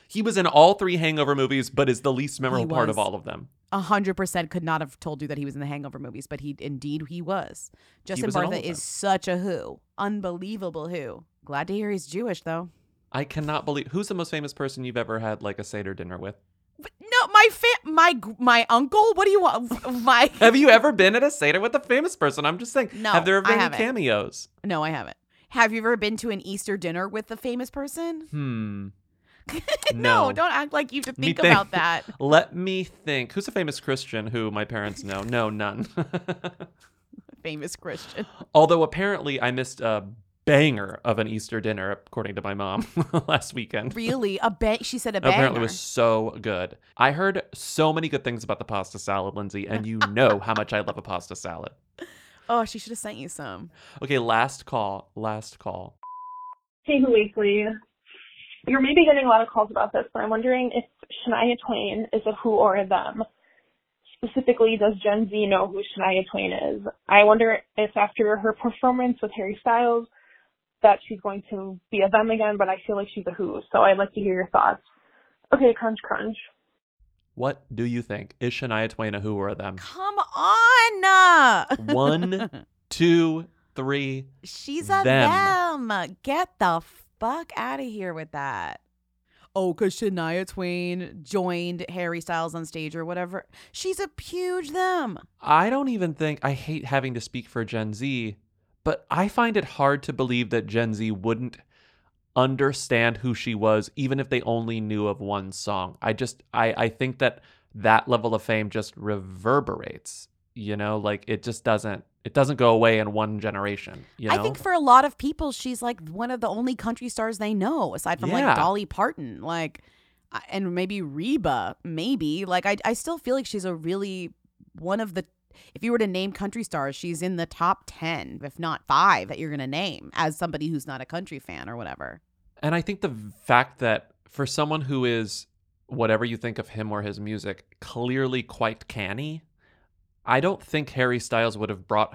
he was in all three Hangover movies, but is the least memorable part of all of them. A hundred percent could not have told you that he was in the Hangover movies, but he indeed he was. Justin was Bartha is such a who, unbelievable who. Glad to hear he's Jewish though. I cannot believe who's the most famous person you've ever had like a Seder dinner with. No, my fa- my my uncle. What do you want? *laughs* My *laughs* Have you ever been at a Seder with a famous person? I'm just saying. No, Have there ever been any cameos? no, I haven't. Have you ever been to an Easter dinner with a famous person? Hmm. *laughs* no, No. don't act like you have to think think- about that. *laughs* Let me think. Who's a famous Christian who my parents know? No, none. *laughs* famous Christian. Although apparently I missed a banger of an Easter dinner, according to my mom, last weekend. Really, a bang? She said a banger. Apparently it was so good. I heard so many good things about the pasta salad, Lindsay, and you know how much I love a pasta salad. Oh, she should have sent you some. Okay, last call. Last call. Hey, Weekly. You're maybe getting a lot of calls about this, but I'm wondering if Shania Twain is a who or a them. Specifically, does Gen Z know who Shania Twain is? I wonder if after her performance with Harry Styles, that she's going to be a them again, but I feel like she's a who, so I'd like to hear your thoughts. Okay, crunch, crunch. What do you think? Is Shania Twain a who or a them? Come on. *laughs* One, two, three. She's a them. them. Get the fuck out of here with that. oh, because Shania Twain joined Harry Styles on stage or whatever. She's a huge them. I don't even think I hate having to speak for Gen Z, but I find it hard to believe that Gen Z wouldn't understand who she was even if they only knew of one song. I just I I think that that level of fame just reverberates, you know, like it just doesn't it doesn't go away in one generation, you know. I think for a lot of people, she's like one of the only country stars they know, aside from Yeah. like Dolly Parton, like, and maybe Reba, maybe. Like, I, I still feel like she's a really one of the. If you were to name country stars, she's in the top ten, if not five, that you're gonna name as somebody who's not a country fan or whatever. And I think the fact that for someone who is whatever you think of him or his music, clearly quite canny, I don't think Harry Styles would have brought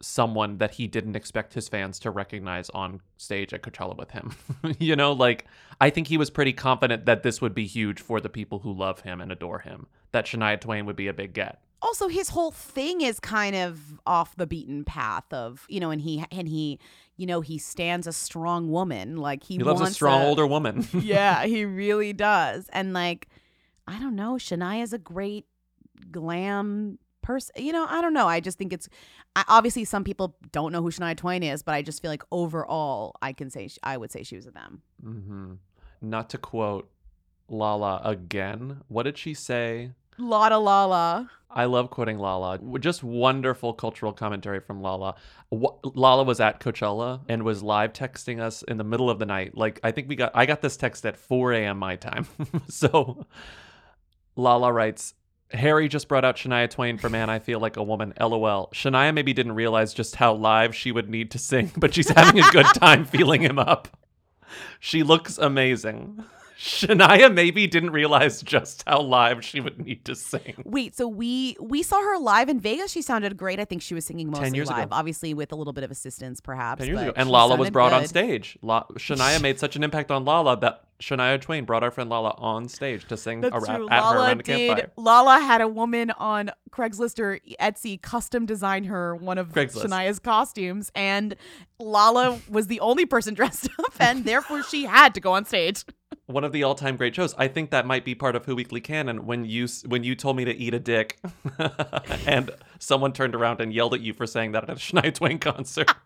someone that he didn't expect his fans to recognize on stage at Coachella with him. *laughs* you know, like I think he was pretty confident that this would be huge for the people who love him and adore him. That Shania Twain would be a big get. also his whole thing is kind of off the beaten path of you know and he and he you know he stands a strong woman like he, He loves a strong older woman. *laughs* yeah he really does and like i don't know shania's a great glam person you know i don't know i just think it's I, obviously some people don't know who shania twain is but i just feel like overall i can say sh- i would say she was a them hmm Not to quote Lala again. What did she say? Lotta Lala. I love quoting Lala. Just wonderful cultural commentary from Lala. Lala was at Coachella and was live texting us in the middle of the night. Like I think we got I got this text at 4 a.m. my time. *laughs* so Lala writes, Harry just brought out Shania Twain for Man I Feel Like a Woman. LOL. Shania maybe didn't realize just how live she would need to sing, *laughs* but she's having a good time *laughs* feeling him up. She looks amazing. Shania maybe didn't realize just how live she would need to sing. Wait, so we we saw her live in Vegas. She sounded great. I think she was singing mostly years ago. live, obviously with a little bit of assistance, perhaps. 10 years but ago. And Lala was brought on stage. La- Shania made such an impact on Lala that Shania Twain brought our friend Lala on stage to sing That's a rap true. at her Lala around a did. campfire. Lala had a woman on Craigslist or Etsy custom design her one of Craigslist. Shania's costumes, and Lala was the only person *laughs* dressed up, and therefore she had to go on stage. One of the all-time great shows. I think that might be part of Who Weekly Canon when you when you told me to eat a dick, *laughs* and someone turned around and yelled at you for saying that at a *laughs* Shania Twain concert. *laughs*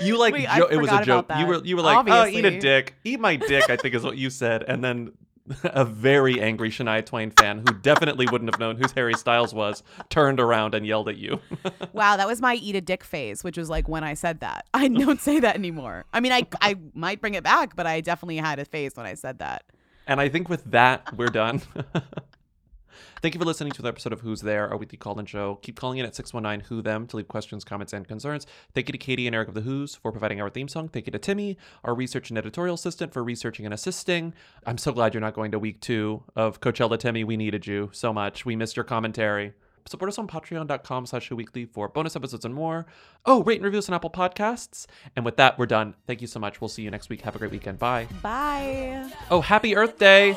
You like Wait, jo- it was a joke. You were you were like, oh, eat a dick, eat my dick. I think is what you said, and then *laughs* a very angry Shania Twain fan who definitely wouldn't have known who Harry Styles was turned around and yelled at you. *laughs* Wow, that was my eat a dick phase, which was like when I said that. I don't say that anymore. I mean, I I might bring it back, but I definitely had a phase when I said that. And I think with that, we're done. *laughs* Thank you for listening to another episode of Who's There, our weekly call in show. Keep calling in at 619 Who Them to leave questions, comments, and concerns. Thank you to Katie and Eric of the Who's for providing our theme song. Thank you to Timmy, our research and editorial assistant, for researching and assisting. I'm so glad you're not going to week two of Coachella. Timmy, we needed you so much. We missed your commentary. Support us on patreon.com slash weekly for bonus episodes and more. Oh, rate and review us on Apple Podcasts. And with that, we're done. Thank you so much. We'll see you next week. Have a great weekend. Bye. Bye. Oh, happy Earth Day.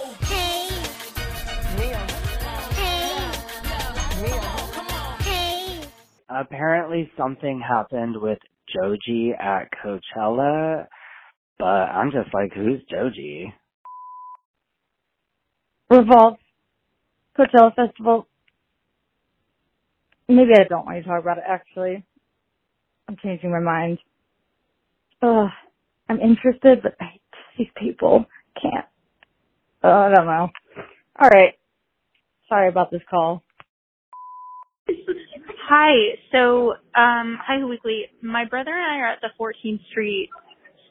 Apparently something happened with Joji at Coachella, but I'm just like, who's Joji? Revolve, Coachella Festival. Maybe I don't want you to talk about it, actually. I'm changing my mind. Ugh, I'm interested, but I, these people can't. Oh, I don't know. Alright. Sorry about this call. *laughs* Hi. So, um, hi, Weekly. My brother and I are at the 14th Street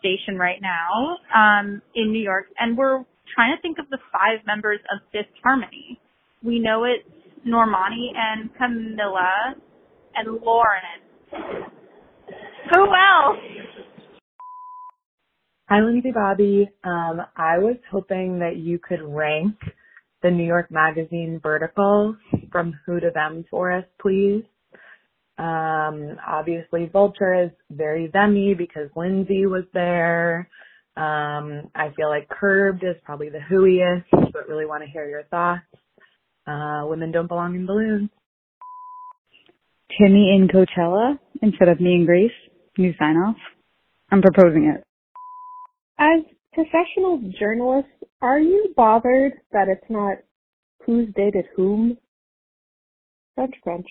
station right now, um, in New York, and we're trying to think of the five members of Fifth Harmony. We know it's Normani and Camila and Lauren. Who else? Hi, Lindsay Bobby. Um, I was hoping that you could rank the New York Magazine vertical from who to them for us, please. Um, obviously, Vulture is very themy because Lindsay was there. Um, I feel like Curbed is probably the whoiest, but really want to hear your thoughts. Uh, women don't belong in balloons. Timmy in Coachella instead of me and Grace. New sign off. I'm proposing it. As professional journalists, Are you bothered that it's not who's dated whom? Crunch crunch.